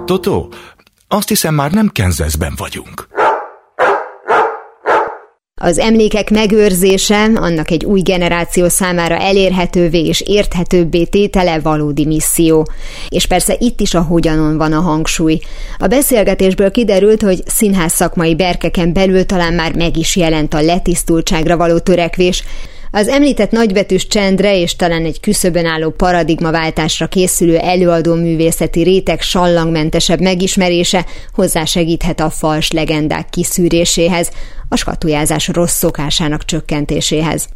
Totó, azt hiszem már nem Kenzeszben vagyunk. Az emlékek megőrzése, annak egy új generáció számára elérhetővé és érthetőbbé tétele valódi misszió. És persze itt is a hogyanon van a hangsúly. A beszélgetésből kiderült, hogy színház szakmai berkeken belül talán már meg is jelent a letisztultságra való törekvés, az említett nagybetűs csendre és talán egy küszöbön álló paradigmaváltásra készülő előadó művészeti réteg sallangmentesebb megismerése hozzásegíthet a fals legendák kiszűréséhez, a skatujázás rossz szokásának csökkentéséhez.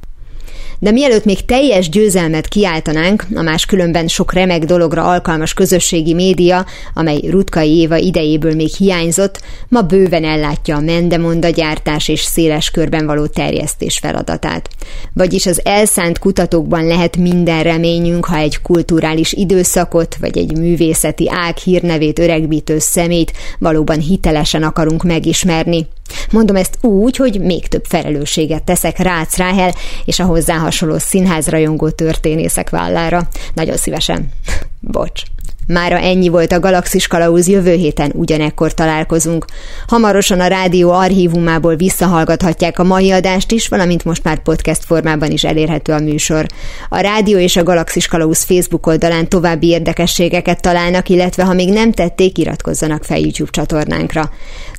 De mielőtt még teljes győzelmet kiáltanánk, a máskülönben sok remek dologra alkalmas közösségi média, amely Rutkai Éva idejéből még hiányzott, ma bőven ellátja a mendemonda gyártás és széles körben való terjesztés feladatát. Vagyis az elszánt kutatókban lehet minden reményünk, ha egy kulturális időszakot vagy egy művészeti ág hírnevét öregbítő szemét valóban hitelesen akarunk megismerni. Mondom ezt úgy, hogy még több felelősséget teszek Rácz Ráhel és a hozzá hasonló színházrajongó történészek vállára. Nagyon szívesen. [laughs] Bocs. Mára ennyi volt a Galaxis Kalauz, jövő héten ugyanekkor találkozunk. Hamarosan a rádió archívumából visszahallgathatják a mai adást is, valamint most már podcast formában is elérhető a műsor. A rádió és a Galaxis Kalauz Facebook oldalán további érdekességeket találnak, illetve ha még nem tették, iratkozzanak fel YouTube csatornánkra.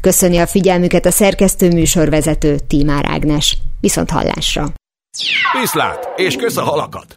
Köszöni a figyelmüket a szerkesztő műsorvezető Tímár Ágnes. Viszont hallásra! Viszlát, és kösz a halakat!